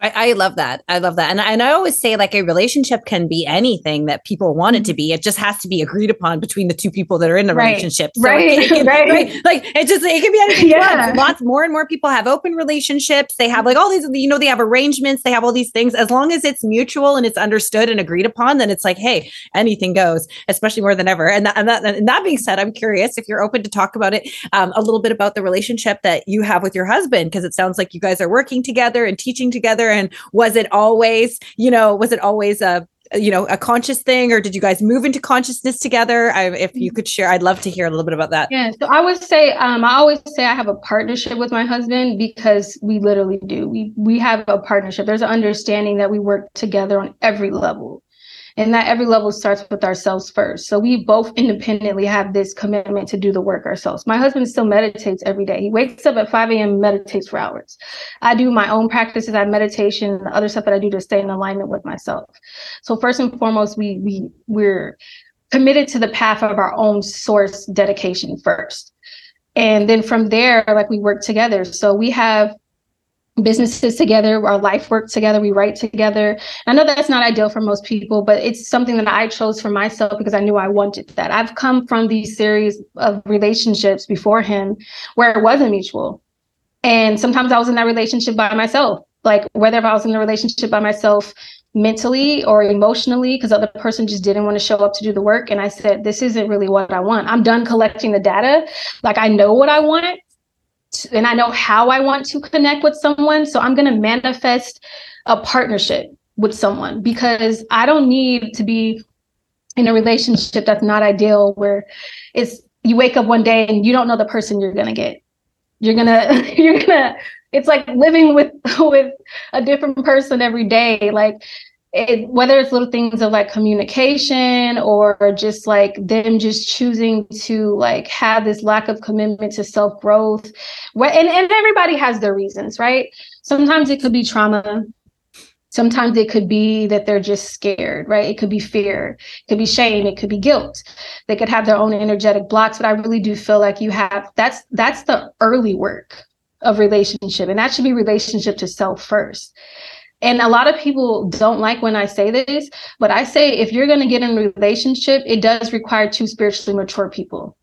I, I, love that. I love that. And, and I always say, like, a relationship can be anything that people want it to be. It just has to be agreed upon between the two people that are in the right. relationship. So right. It, it can, right. right. Like, it just, it can be anything. yeah. Lots more and more people have open relationships. They have like all these, you know, they have arrangements, they have all these things. As long as it's mutual and it's understood and agreed upon, then it's like, hey, anything goes, especially more than ever. And that, and that, and that being said, I'm curious if you're open to talk about it um, a little bit about the relationship that you have with your husband, because it sounds like you guys are working together and teaching together. And was it always, you know, was it always a you know a conscious thing or did you guys move into consciousness together? I, if you could share i'd love to hear a little bit about that. Yeah so i would say um, i always say i have a partnership with my husband because we literally do. We we have a partnership. There's an understanding that we work together on every level and that every level starts with ourselves first. So we both independently have this commitment to do the work ourselves. My husband still meditates every day. He wakes up at 5 a.m. meditates for hours. I do my own practices, I meditation, the other stuff that I do to stay in alignment with myself. So first and foremost, we we we're committed to the path of our own source dedication first. And then from there, like we work together. So we have businesses together, our life work together, we write together. I know that's not ideal for most people, but it's something that I chose for myself because I knew I wanted that. I've come from these series of relationships before him where it wasn't mutual. And sometimes I was in that relationship by myself, like whether I was in a relationship by myself mentally or emotionally because the other person just didn't want to show up to do the work and i said this isn't really what i want i'm done collecting the data like i know what i want and I know how I want to connect with someone. So I'm going to manifest a partnership with someone because I don't need to be in a relationship that's not ideal where it's you wake up one day and you don't know the person you're going to get. You're going to you're going to it's like living with with a different person every day like it, whether it's little things of like communication or just like them just choosing to like have this lack of commitment to self growth and, and everybody has their reasons right? Sometimes it could be trauma. Sometimes it could be that they're just scared right? It could be fear. It could be shame. It could be guilt. They could have their own energetic blocks but i really do feel like you have that's that's the early work of relationship and that should be relationship to self first and a lot of people don't like when I say this, but I say if you're going to get in a relationship, it does require two spiritually mature people.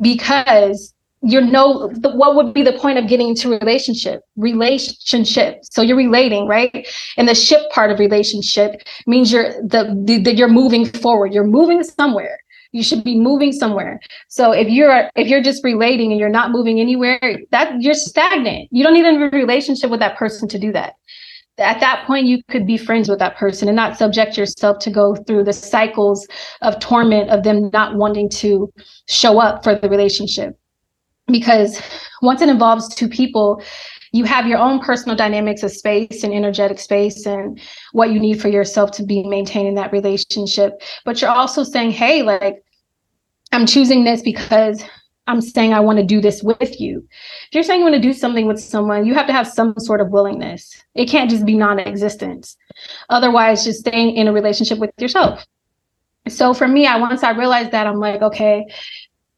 Because you know what would be the point of getting into relationship? Relationship. So you're relating right? And the ship part of relationship means you're the, the, you're moving forward. You're moving somewhere. You should be moving somewhere. So if you're if you're just relating and you're not moving anywhere that you're stagnant. You don't need a relationship with that person to do that at that point you could be friends with that person and not subject yourself to go through the cycles of torment of them not wanting to show up for the relationship. Because once it involves two people you have your own personal dynamics of space and energetic space and what you need for yourself to be maintaining that relationship. But you're also saying hey like i'm choosing this because I'm saying I want to do this with you. If you're saying you want to do something with someone, you have to have some sort of willingness. It can't just be non existence. Otherwise, just staying in a relationship with yourself. So for me, I once I realized that I'm like, okay,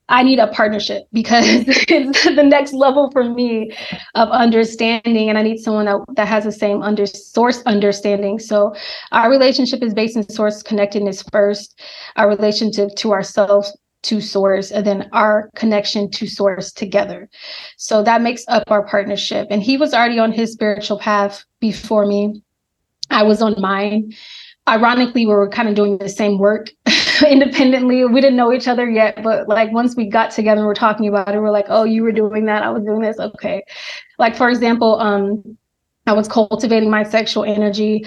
I need a partnership because it's the next level for me of understanding. And I need someone that, that has the same under source understanding. So our relationship is based in source connectedness first, our relationship to ourselves to source and then our connection to source together. So that makes up our partnership. And he was already on his spiritual path before me. I was on mine. Ironically, we were kind of doing the same work independently. We didn't know each other yet, but like once we got together and we're talking about it, we're like, oh, you were doing that. I was doing this. Okay. Like, for example, um, I was cultivating my sexual energy,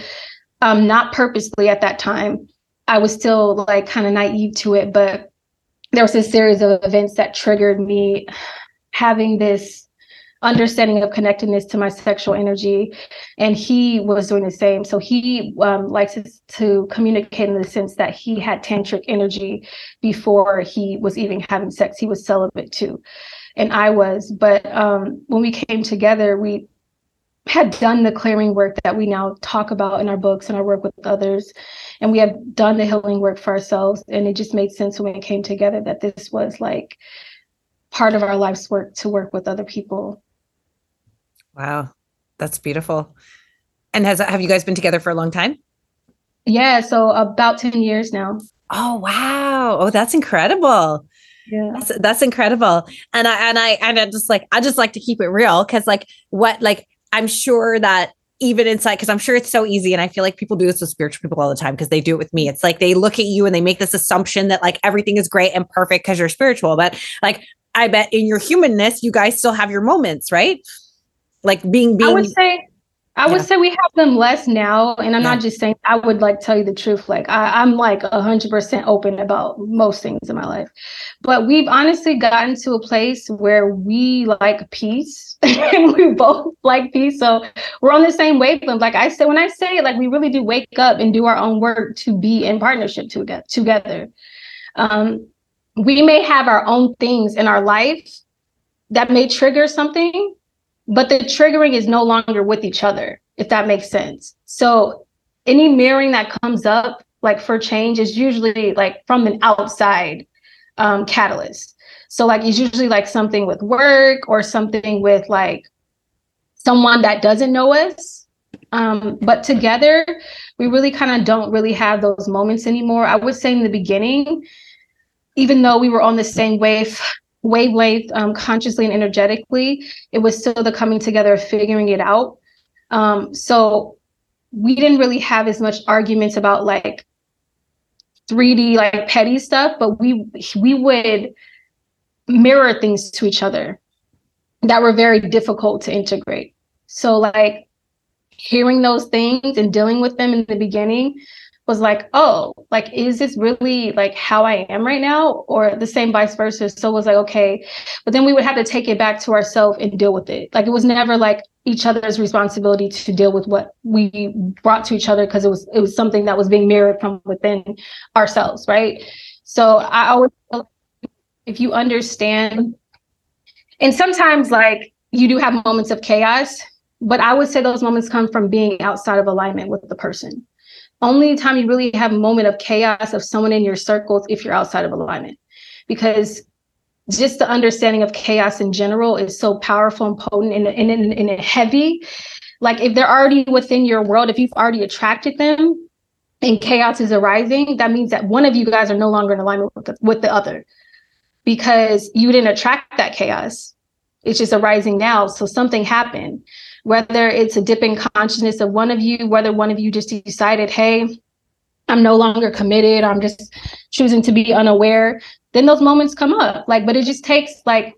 um, not purposely at that time. I was still like kind of naive to it, but there was a series of events that triggered me having this understanding of connectedness to my sexual energy. And he was doing the same. So he um, likes to communicate in the sense that he had tantric energy before he was even having sex. He was celibate too. And i was. But um, when we came together we had done the clearing work that we now talk about in our books and our work with others. And we had done the healing work for ourselves. And it just made sense when we came together that this was like part of our life's work to work with other people. Wow. That's beautiful. And has have you guys been together for a long time? Yeah, so about 10 years now. Oh wow. Oh, that's incredible. Yeah. That's that's incredible. And I and I and I just like I just like to keep it real because like what like I'm sure that even inside, because I'm sure it's so easy. And I feel like people do this with spiritual people all the time because they do it with me. It's like they look at you and they make this assumption that like everything is great and perfect because you're spiritual. But like, I bet in your humanness, you guys still have your moments, right? Like being, being, I would say, I would say we have them less now. And I'm yeah. not just saying, I would like tell you the truth. Like I, I'm like a hundred percent open about most things in my life. But we've honestly gotten to a place where we like peace and we both like peace. So we're on the same wavelength. Like I said, when I say it, like we really do wake up and do our own work to be in partnership to get together. Um, we may have our own things in our life that may trigger something but the triggering is no longer with each other, if that makes sense. So any mirroring that comes up like for change is usually like from an outside um, catalyst. So like it's usually like something with work or something with like someone that doesn't know us. Um, but together, we really kind of don't really have those moments anymore. I would say in the beginning, even though we were on the same wave wavelength um, consciously and energetically, it was still the coming together of figuring it out. Um, so we didn't really have as much arguments about like 3D like petty stuff, but we we would mirror things to each other that were very difficult to integrate. So like hearing those things and dealing with them in the beginning was like, oh, like, is this really like how I am right now? Or the same vice versa. So it was like, okay. But then we would have to take it back to ourselves and deal with it. Like it was never like each other's responsibility to deal with what we brought to each other because it was it was something that was being mirrored from within ourselves, right? So I always if you understand and sometimes like you do have moments of chaos, but I would say those moments come from being outside of alignment with the person only time you really have a moment of chaos of someone in your circles if you're outside of alignment. Because just the understanding of chaos in general is so powerful and potent and, and, and, and heavy. Like if they're already within your world if you've already attracted them and chaos is arising that means that one of you guys are no longer in alignment with the, with the other. Because you didn't attract that chaos. It's just arising now. So something happened whether it's a dip in consciousness of one of you, whether one of you just decided, hey, I'm no longer committed, I'm just choosing to be unaware, then those moments come up. Like, but it just takes like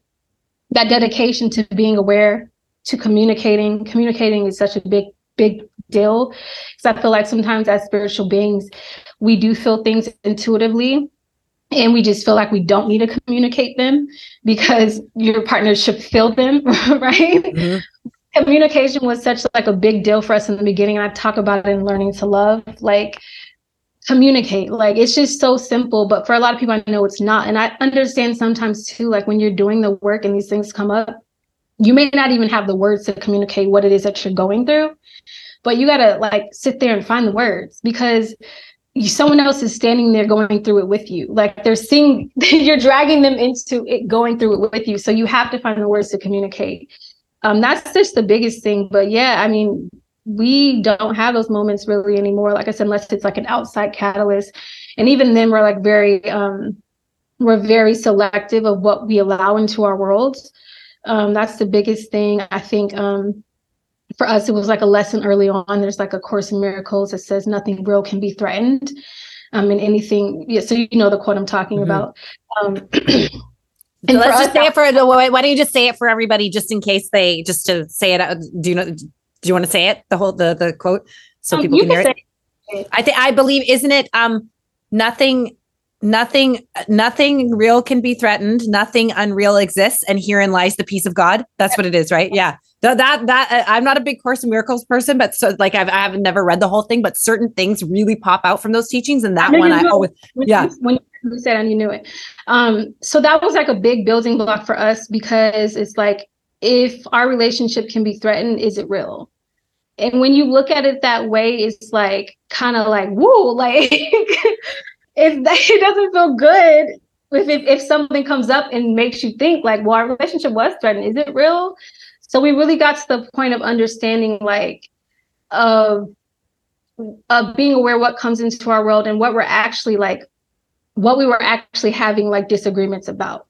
that dedication to being aware, to communicating. Communicating is such a big, big deal. Because I feel like sometimes as spiritual beings, we do feel things intuitively and we just feel like we don't need to communicate them because your partner should feel them right mm-hmm communication was such like a big deal for us in the beginning i talk about it in learning to love like communicate like it's just so simple but for a lot of people i know it's not and i understand sometimes too like when you're doing the work and these things come up you may not even have the words to communicate what it is that you're going through but you got to like sit there and find the words because someone else is standing there going through it with you like they're seeing you're dragging them into it going through it with you so you have to find the words to communicate um, that's just the biggest thing. But yeah, I mean, we don't have those moments really anymore. Like I said, unless it's like an outside catalyst. And even then we're like very um we're very selective of what we allow into our worlds. Um, that's the biggest thing. I think um for us it was like a lesson early on. There's like a course in miracles that says nothing real can be threatened. Um, and anything, yeah, so you know the quote I'm talking mm-hmm. about. Um So let's just say it for the why don't you just say it for everybody just in case they just to say it do you know do you want to say it the whole the the quote? So um, people can hear it? it? I think I believe isn't it um nothing nothing nothing real can be threatened nothing unreal exists and herein lies the peace of god? That's what it is right? Yeah. That that, that uh, i'm not a big course in miracles person but so like I've, i haven't never read the whole thing but certain things really pop out from those teachings and that one i always yeah. when you said and you knew it? Um so that was like a big building block for us because it's like if our relationship can be threatened is it real? And when you look at it that way it's like kind of like woo like it, it doesn't feel good if, if if something comes up and makes you think like well our relationship was threatened is it real? So we really got to the point of understanding like of of being aware what comes into our world and what we're actually like what we were actually having like disagreements about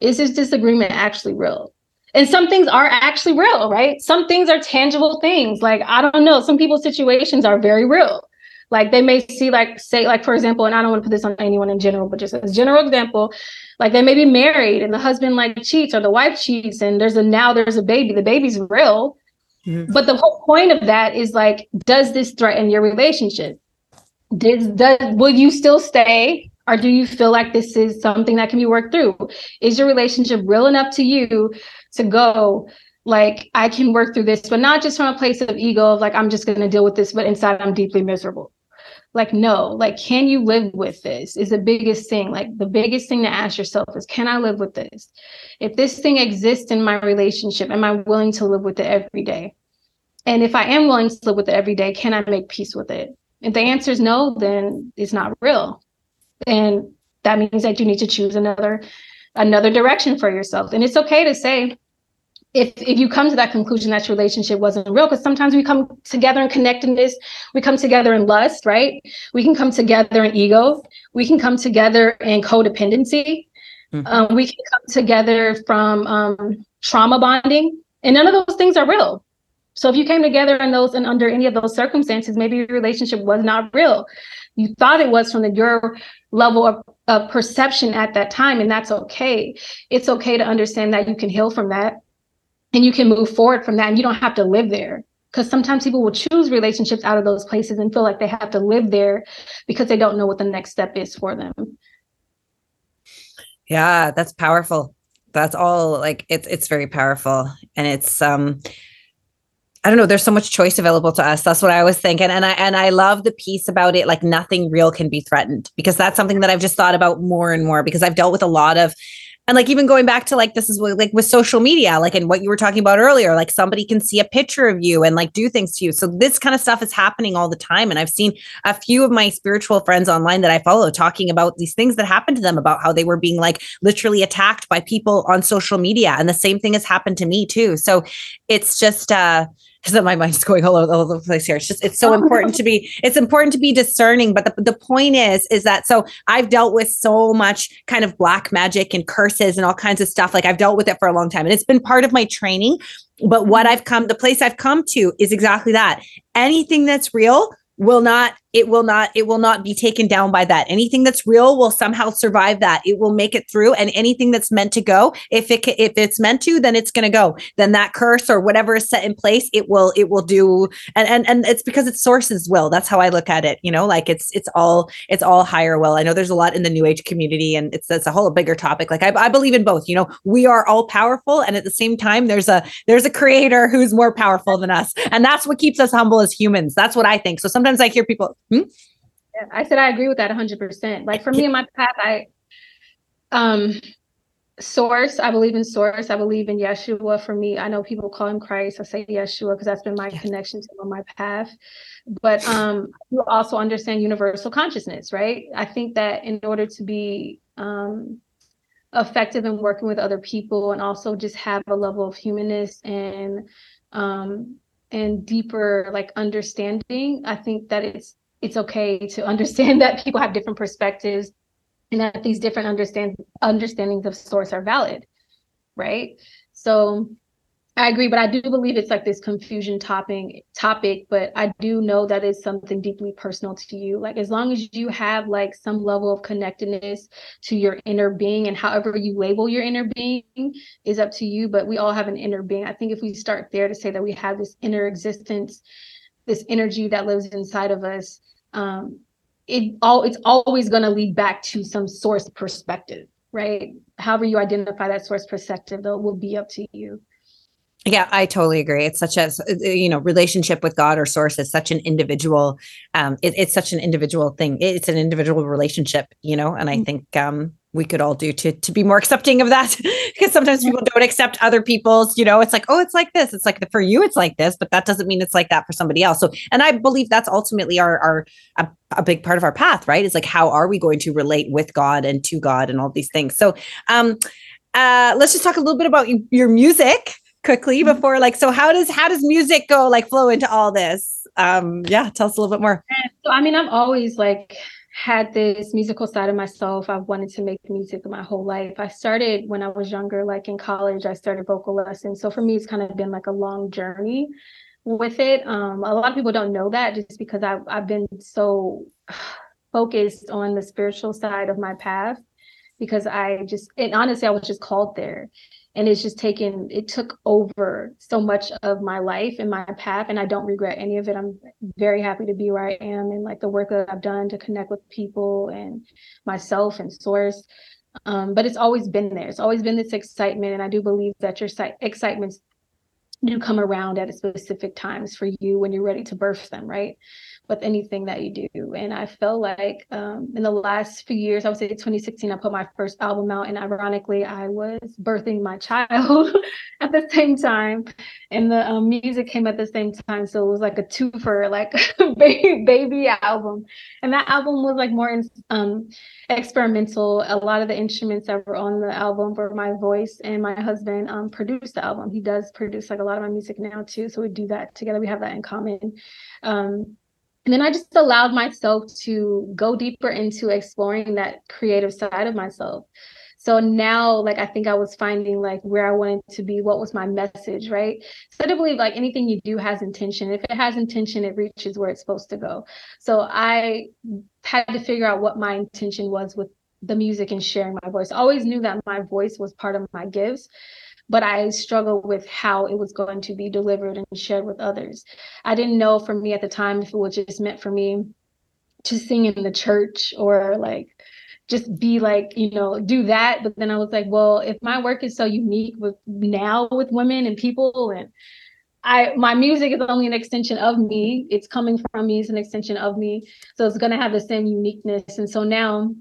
is this disagreement actually real and some things are actually real right some things are tangible things like i don't know some people's situations are very real like they may see like say like for example, and I don't want to put this on anyone in general, but just as general example, like they may be married and the husband like cheats or the wife cheats and there's a now there's a baby. The baby's real. Mm-hmm. But the whole point of that is like, does this threaten your relationship? Does, does will you still stay or do you feel like this is something that can be worked through? Is your relationship real enough to you to go, like, I can work through this, but not just from a place of ego of like, I'm just going to deal with this, but inside I'm deeply miserable? Like no. Like can you live with this is the biggest thing. Like the biggest thing to ask yourself is can i live with this? If this thing exists in my relationship am i willing to live with it every day? And if i am willing to live with it every day can i make peace with it? If the answer is no, then it's not real. And that means that you need to choose another another direction for yourself. And it's okay to say, if if you come to that conclusion that your relationship wasn't real because sometimes we come together in connectedness we come together in lust right? We can come together in ego. We can come together in codependency. Mm-hmm. um, we can come together from um, trauma bonding and none of those things are real. So if you came together in those and under any of those circumstances maybe your relationship was not real. You thought it was from the, your level of, of perception at that time and that's okay. It's okay to understand that you can heal from that and you can move forward from that and you don't have to live there. Because sometimes people will choose relationships out of those places and feel like they have to live there because they don't know what the next step is for them. Yeah that's powerful. That's all like it's it's very powerful and it's um I don't know. There's so much choice available to us. That's what I was thinking, and I and I love the piece about it. Like nothing real can be threatened because that's something that I've just thought about more and more because I've dealt with a lot of and like even going back to like this is like with social media like and what you were talking about earlier like somebody can see a picture of you and like do things to you. So this kind of stuff is happening all the time. And i've seen a few of my spiritual friends online that i follow talking about these things that happened to them about how they were being like literally attacked by people on social media. And the same thing has happened to me too. So it's just uh because my mind's going all over, all over the place here. It's just it's so important to be it's important to be discerning. But the, the point is is that so I've dealt with so much kind of black magic and curses and all kinds of stuff. Like I've dealt with it for a long time, and it's been part of my training. But what mm-hmm. I've come, the place I've come to is exactly that. Anything that's real will not it will not it will not be taken down by that. Anything that's real will somehow survive that. It will make it through and anything that's meant to go if it if it's meant to then it's going to go. Then that curse or whatever is set in place it will it will do and and and it's because it's sources will. That's how i look at it you know like it's it's all it's all higher will. I know there's a lot in the new age community and it's that's a whole bigger topic. Like I, I believe in both you know we are all powerful and at the same time there's a there's a creator who's more powerful than us. And that's what keeps us humble as humans. That's what i think. So sometimes i hear people Hmm? Yeah, I said I agree with that 100%. Like for me in my path, I um source, I believe in source. I believe in Yeshua. For me, I know people call him Christ. I say Yeshua because that's been my connection to on my path. But um you also understand universal consciousness, right? I think that in order to be um effective in working with other people and also just have a level of humanness and um and deeper like understanding i think that it's it's okay to understand that people have different perspectives and that these different understand understandings of source are valid right so I agree, but I do believe it's like this confusion topic topic, but I do know that it's something deeply personal to you. Like as long as you have like some level of connectedness to your inner being and however you label your inner being is up to you, but we all have an inner being. I think if we start there to say that we have this inner existence, this energy that lives inside of us, um, it all it's always going to lead back to some source perspective, right? However you identify that source perspective, though, will be up to you. Yeah, I totally agree. It's such a you know relationship with God or source is such an individual. Um, it, it's such an individual thing. It's an individual relationship, you know. And I mm-hmm. think um, we could all do to to be more accepting of that because sometimes people don't accept other people's. You know, it's like oh, it's like this. It's like for you, it's like this, but that doesn't mean it's like that for somebody else. So, and I believe that's ultimately our our a, a big part of our path, right? Is like how are we going to relate with God and to God and all these things. So, um, uh, let's just talk a little bit about your music quickly mm-hmm. before like so how does how does music go like flow into all this um yeah tell us a little bit more so i mean i've always like had this musical side of myself. I've wanted to make music my whole life. I started when i was younger like in college i started vocal lessons. So for me it's kind of been like a long journey with it. Um a lot of people don't know that just because i've, I've been so focused on the spiritual side of my path because i just and honestly i was just called there and it's just taken it took over so much of my life and my path and i don't regret any of it. I'm very happy to be where i am and like the work that i've done to connect with people and myself and source. Um, but it's always been there. It's always been this excitement and i do believe that your excitements do come around at specific times for you when you're ready to birth them, right? With anything that you do. And I felt like um, in the last few years, I would say 2016, I put my first album out, and ironically, I was birthing my child at the same time, and the um, music came at the same time. So it was like a twofer, like baby, album. And that album was like more um, experimental. A lot of the instruments that were on the album were my voice, and my husband um, produced the album. He does produce like a lot of my music now too, so we do that together. We have that in common. And then I just allowed myself to go deeper into exploring that creative side of myself. So now, like, I think I was finding like where I wanted to be, what was my message, right? So I believe like anything you do has intention. If it has intention, it reaches where it's supposed to go. So I had to figure out what my intention was with the music and sharing my voice. I always knew that my voice was part of my gifts but I struggled with how it was going to be delivered and shared with others. I didn't know for me at the time if it was just meant for me to sing in the church or like just be like, you know, do that. But then I was like, well, if my work is so unique with now with women and people and I my music is only an extension of me. It's coming from me, it's an extension of me. So it's gonna have the same uniqueness. And so now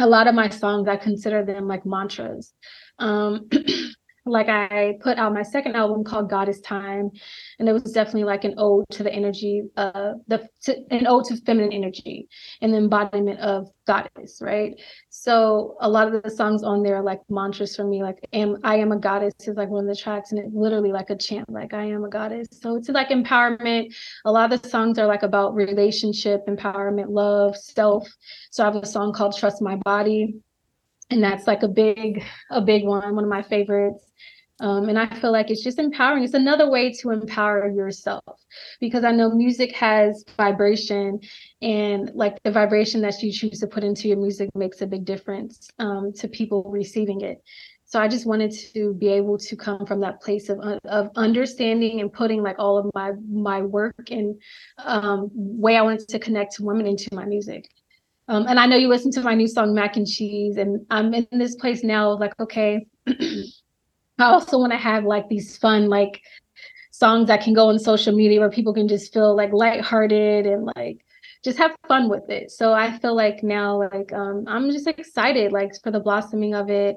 a lot of my songs, I consider them like mantras. Um, like I put out my second album called God is Time, and it was definitely like an ode to the energy, uh, the to, an ode to feminine energy and the embodiment of goddess, right? So a lot of the songs on there are like mantras for me, like "am I am a goddess" is like one of the tracks, and it's literally like a chant, like "I am a goddess." So it's like empowerment. A lot of the songs are like about relationship, empowerment, love, self. So I have a song called "Trust My Body." And that's like a big a big one one of my favorites um, and I feel like it's just empowering. It's another way to empower yourself because I know music has vibration, and like the vibration that you choose to put into your music makes a big difference um, to people receiving it. So I just wanted to be able to come from that place of of understanding and putting like all of my my work and um, way I wanted to connect to women into my music. Um, and I know you listen to my new song Mac and Cheese, and I'm in this place now, like okay. I also want to have like these fun like songs that can go on social media where people can just feel like lighthearted and like just have fun with it. So I feel like now like um I'm just excited like for the blossoming of it.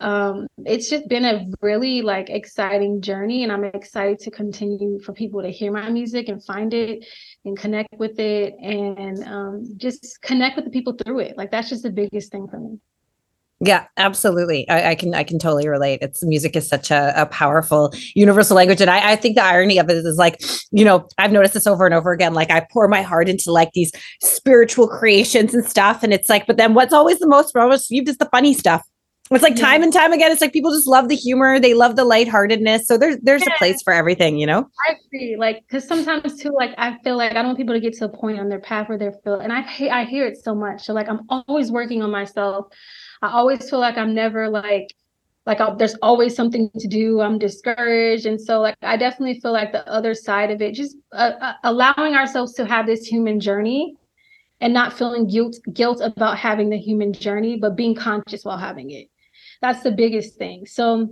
Um it's just been a really like exciting journey and I'm excited to continue for people to hear my music and find it and connect with it and um just connect with the people through it. Like that's just the biggest thing for me. Yeah, absolutely. I, I, can I can totally relate. It's music is such a, a powerful universal language, and I, I, think the irony of it is like, you know, I've noticed this over and over again. Like I pour my heart into like these spiritual creations and stuff, and it's like, but then what's always the most received is the funny stuff. It's like time and time again. It's like people just love the humor, they love the lightheartedness. So there's there's yeah. a place for everything, you know. I agree. Like because sometimes too, like I feel like I don't want people to get to a point on their path where they're feel, and I I hear it so much. So like I'm always working on myself I always feel like I'm never like like I'll, there's always something to do. I'm discouraged, and so like I definitely feel like the other side of it, just uh, uh, allowing ourselves to have this human journey, and not feeling guilt guilt about having the human journey, but being conscious while having it. That's the biggest thing. So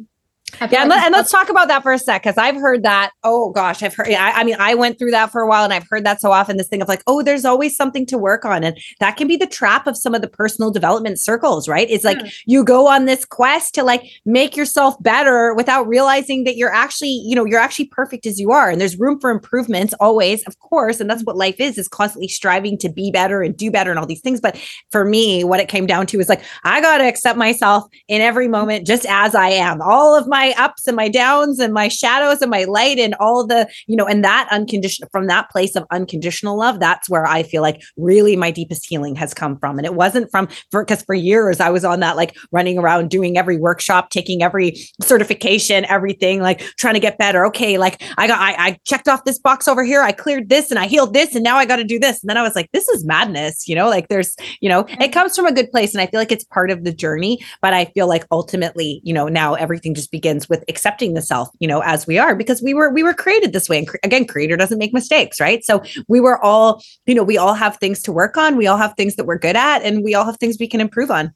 yeah, and, let, and let's talk about that for a sec because I've heard that. Oh gosh, I've heard. I, I, mean, I went through that for a while, and I've heard that so often. This thing of like, oh, there's always something to work on, and that can be the trap of some of the personal development circles, right? It's like yeah. you go on this quest to like make yourself better without realizing that you're actually, you know, you're actually perfect as you are, and there's room for improvements always, of course, and that's what life is: is constantly striving to be better and do better and all these things. But for me, what it came down to is like I got to accept myself in every moment just as I am. All of my my ups and my downs and my shadows and my light and all the, you know, and that unconditional from that place of unconditional love, that's where I feel like really my deepest healing has come from. And it wasn't from for because for years I was on that like running around doing every workshop, taking every certification, everything, like trying to get better. Okay, like I got I, I checked off this box over here, I cleared this and I healed this, and now I got to do this. And then I was like, this is madness, you know, like there's, you know, it comes from a good place. And I feel like it's part of the journey, but I feel like ultimately, you know, now everything just begins with accepting the self, you know, as we are, because we were we were created this way. And cre- again, creator doesn't make mistakes, right? So we were all, you know, we all have things to work on. We all have things that we're good at, and we all have things we can improve on.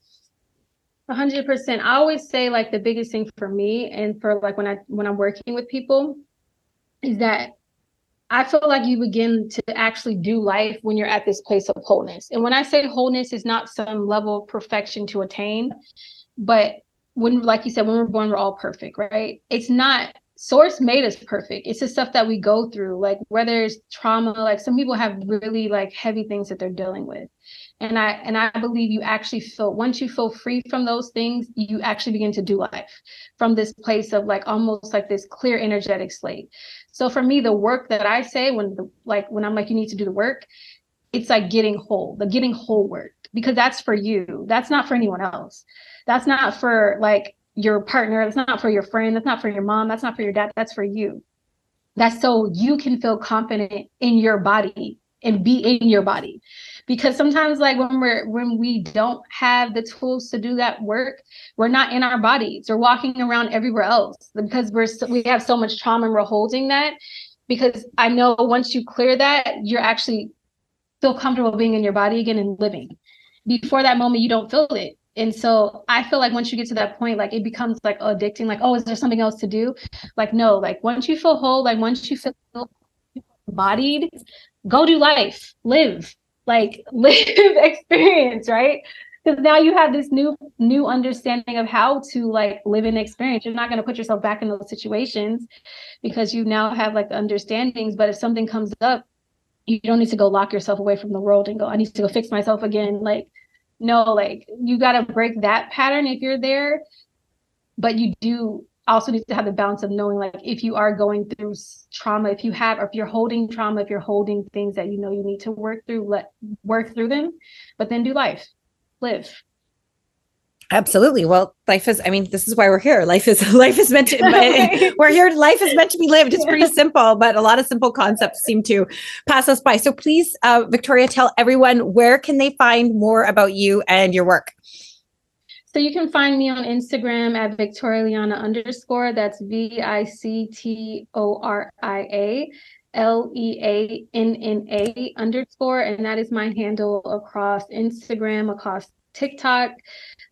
Hundred percent. I always say like the biggest thing for me and for like when I when I'm working with people is that I feel like you begin to actually do life when you're at this place of wholeness. And when I say wholeness, is not some level of perfection to attain, but when, like you said, when we're born, we're all perfect, right? It's not source made us perfect. It's the stuff that we go through, like whether it's trauma, like some people have really like heavy things that they're dealing with. And I and I believe you actually feel once you feel free from those things, you actually begin to do life from this place of like almost like this clear energetic slate. So for me, the work that I say when the like when I'm like you need to do the work, it's like getting whole, the getting whole work because that's for you. That's not for anyone else. That's not for like your partner. That's not for your friend. That's not for your mom. That's not for your dad. That's for you. That's so you can feel confident in your body and be in your body. Because sometimes like when we're when we don't have the tools to do that work, we're not in our bodies. We're walking around everywhere else because we're we have so much trauma and we're holding that. Because I know once you clear that, you're actually feel comfortable being in your body again and living. Before that moment, you don't feel it. And so i feel like once you get to that point like it becomes like addicting like oh is there something else to do? Like no like once you feel whole like once you feel embodied go do life. Live. Like live experience right? Because now you have this new new understanding of how to like live an experience. You're not going to put yourself back in those situations because you now have like the understandings. But if something comes up you don't need to go lock yourself away from the world and go i need to go fix myself again. Like no, like you got to break that pattern if you're there. But you do also need to have the balance of knowing like if you are going through trauma, if you have, or if you're holding trauma, if you're holding things that you know you need to work through, let work through them, but then do life, live. Absolutely. Well, life is, I mean, this is why we're here. Life is, life is meant to, we're here. Life is meant to be lived. It's pretty simple, but a lot of simple concepts seem to pass us by. So please, uh, Victoria, tell everyone where can they find more about you and your work? So you can find me on Instagram at Victoria Leanna underscore. That's V I C T O R I A L E A N N A underscore. And that is my handle across Instagram, across TikTok.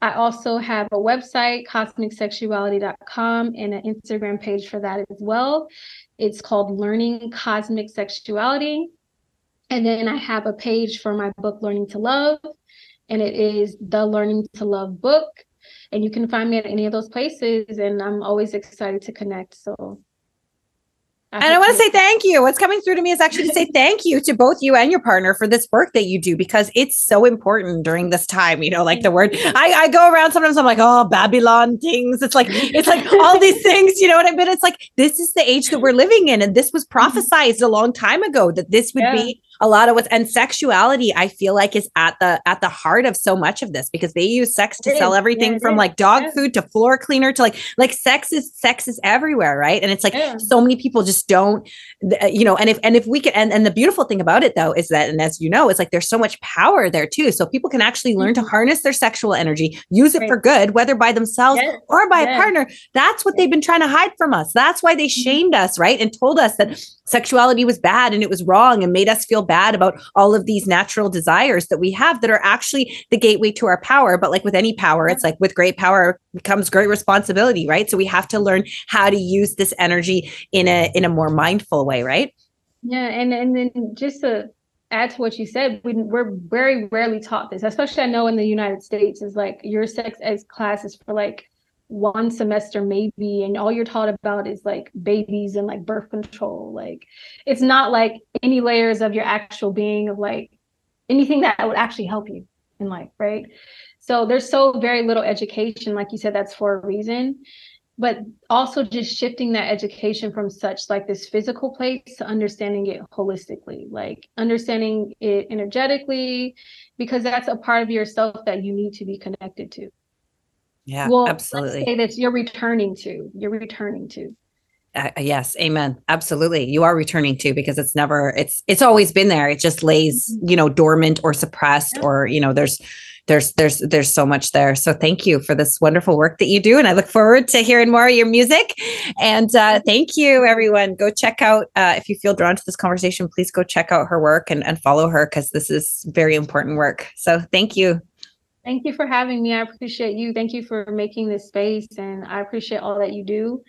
I also have a website, cosmicsexuality.com, and an Instagram page for that as well. It's called Learning Cosmic Sexuality. And then I have a page for my book, Learning to Love, and it is the Learning to Love book. And you can find me at any of those places, and I'm always excited to connect. So and I want to say thank you. What's coming through to me is actually to say thank you to both you and your partner for this work that you do because it's so important during this time. You know, like the word I, I go around sometimes I'm like, oh, Babylon things. It's like, it's like all these things, you know what I mean? It's like this is the age that we're living in. And this was mm-hmm. prophesized a long time ago that this would yeah. be a lot of what's and sexuality i feel like is at the at the heart of so much of this because they use sex to sell everything yeah, from like dog yeah. food to floor cleaner to like like sex is sex is everywhere right and it's like yeah. so many people just don't uh, you know and if and if we can and, and the beautiful thing about it though is that and as you know it's like there's so much power there too so people can actually learn mm-hmm. to harness their sexual energy use it right. for good whether by themselves or by a partner that's what they've been trying to hide from us that's why they mm-hmm. shamed us right and told us that sexuality was bad and it was wrong and made us feel bad about all of these natural desires that we have that are actually the gateway to our power. But like with any power, it's like with great power comes great responsibility, right? So we have to learn how to use this energy in a in a more mindful way, right? Yeah, and and then just to add to what you said, we, we're very rarely taught this, especially I know in the United States is like your sex ed class is for like one semester maybe and all you're taught about is like babies and like birth control. Like it's not like any layers of your actual being of like anything that would actually help you in life right? So there's so very little education like you said that's for a reason. But also just shifting that education from such like this physical place to understanding it holistically like understanding it energetically because that's a part of yourself that you need to be connected to yeah, well, absolutely. say that you're returning to. You're returning to. Uh, yes amen absolutely you are returning to because it's never it's it's always been there it just lays mm-hmm. you know dormant or suppressed or you know there's there's there's there's so much there so thank you for this wonderful work that you do and i look forward to hearing more of your music and uh, thank you everyone go check out uh, if you feel drawn to this conversation please go check out her work and, and follow her because this is very important work so thank you Thank you for having me. I appreciate you. Thank you for making this space, and I appreciate all that you do.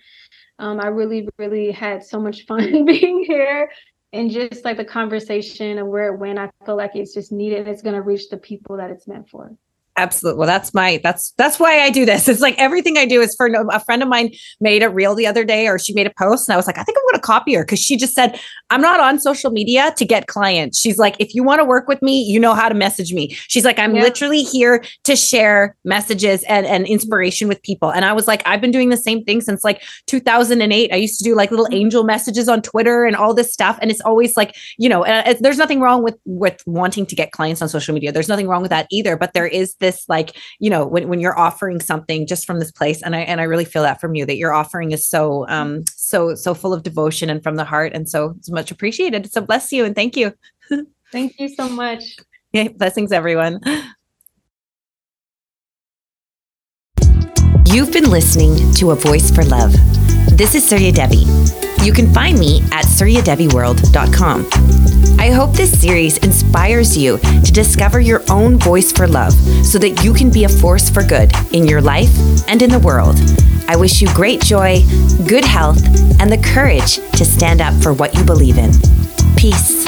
Um, I really, really had so much fun being here and just like the conversation and where it went. I feel like it's just needed. It's going to reach the people that it's meant for. Absolutely. Well, that's my that's that's why I do this. It's like everything I do is for a friend of mine made a reel the other day, or she made a post, and I was like, I think I'm going to copy her because she just said, "I'm not on social media to get clients." She's like, if you want to work with me, you know how to message me. She's like, I'm yeah. literally here to share messages and and inspiration with people. And I was like, I've been doing the same thing since like 2008. I used to do like little mm-hmm. angel messages on Twitter and all this stuff, and it's always like, you know, there's nothing wrong with with wanting to get clients on social media. There's nothing wrong with that either. But there is this like you know when, when you're offering something just from this place and i and i really feel that from you that your offering is so um so so full of devotion and from the heart and so it's much appreciated so bless you and thank you thank you so much yeah blessings everyone You've been listening to A Voice for Love. This is Surya Devi. You can find me at suryadeviworld.com. I hope this series inspires you to discover your own voice for love so that you can be a force for good in your life and in the world. I wish you great joy, good health, and the courage to stand up for what you believe in. Peace.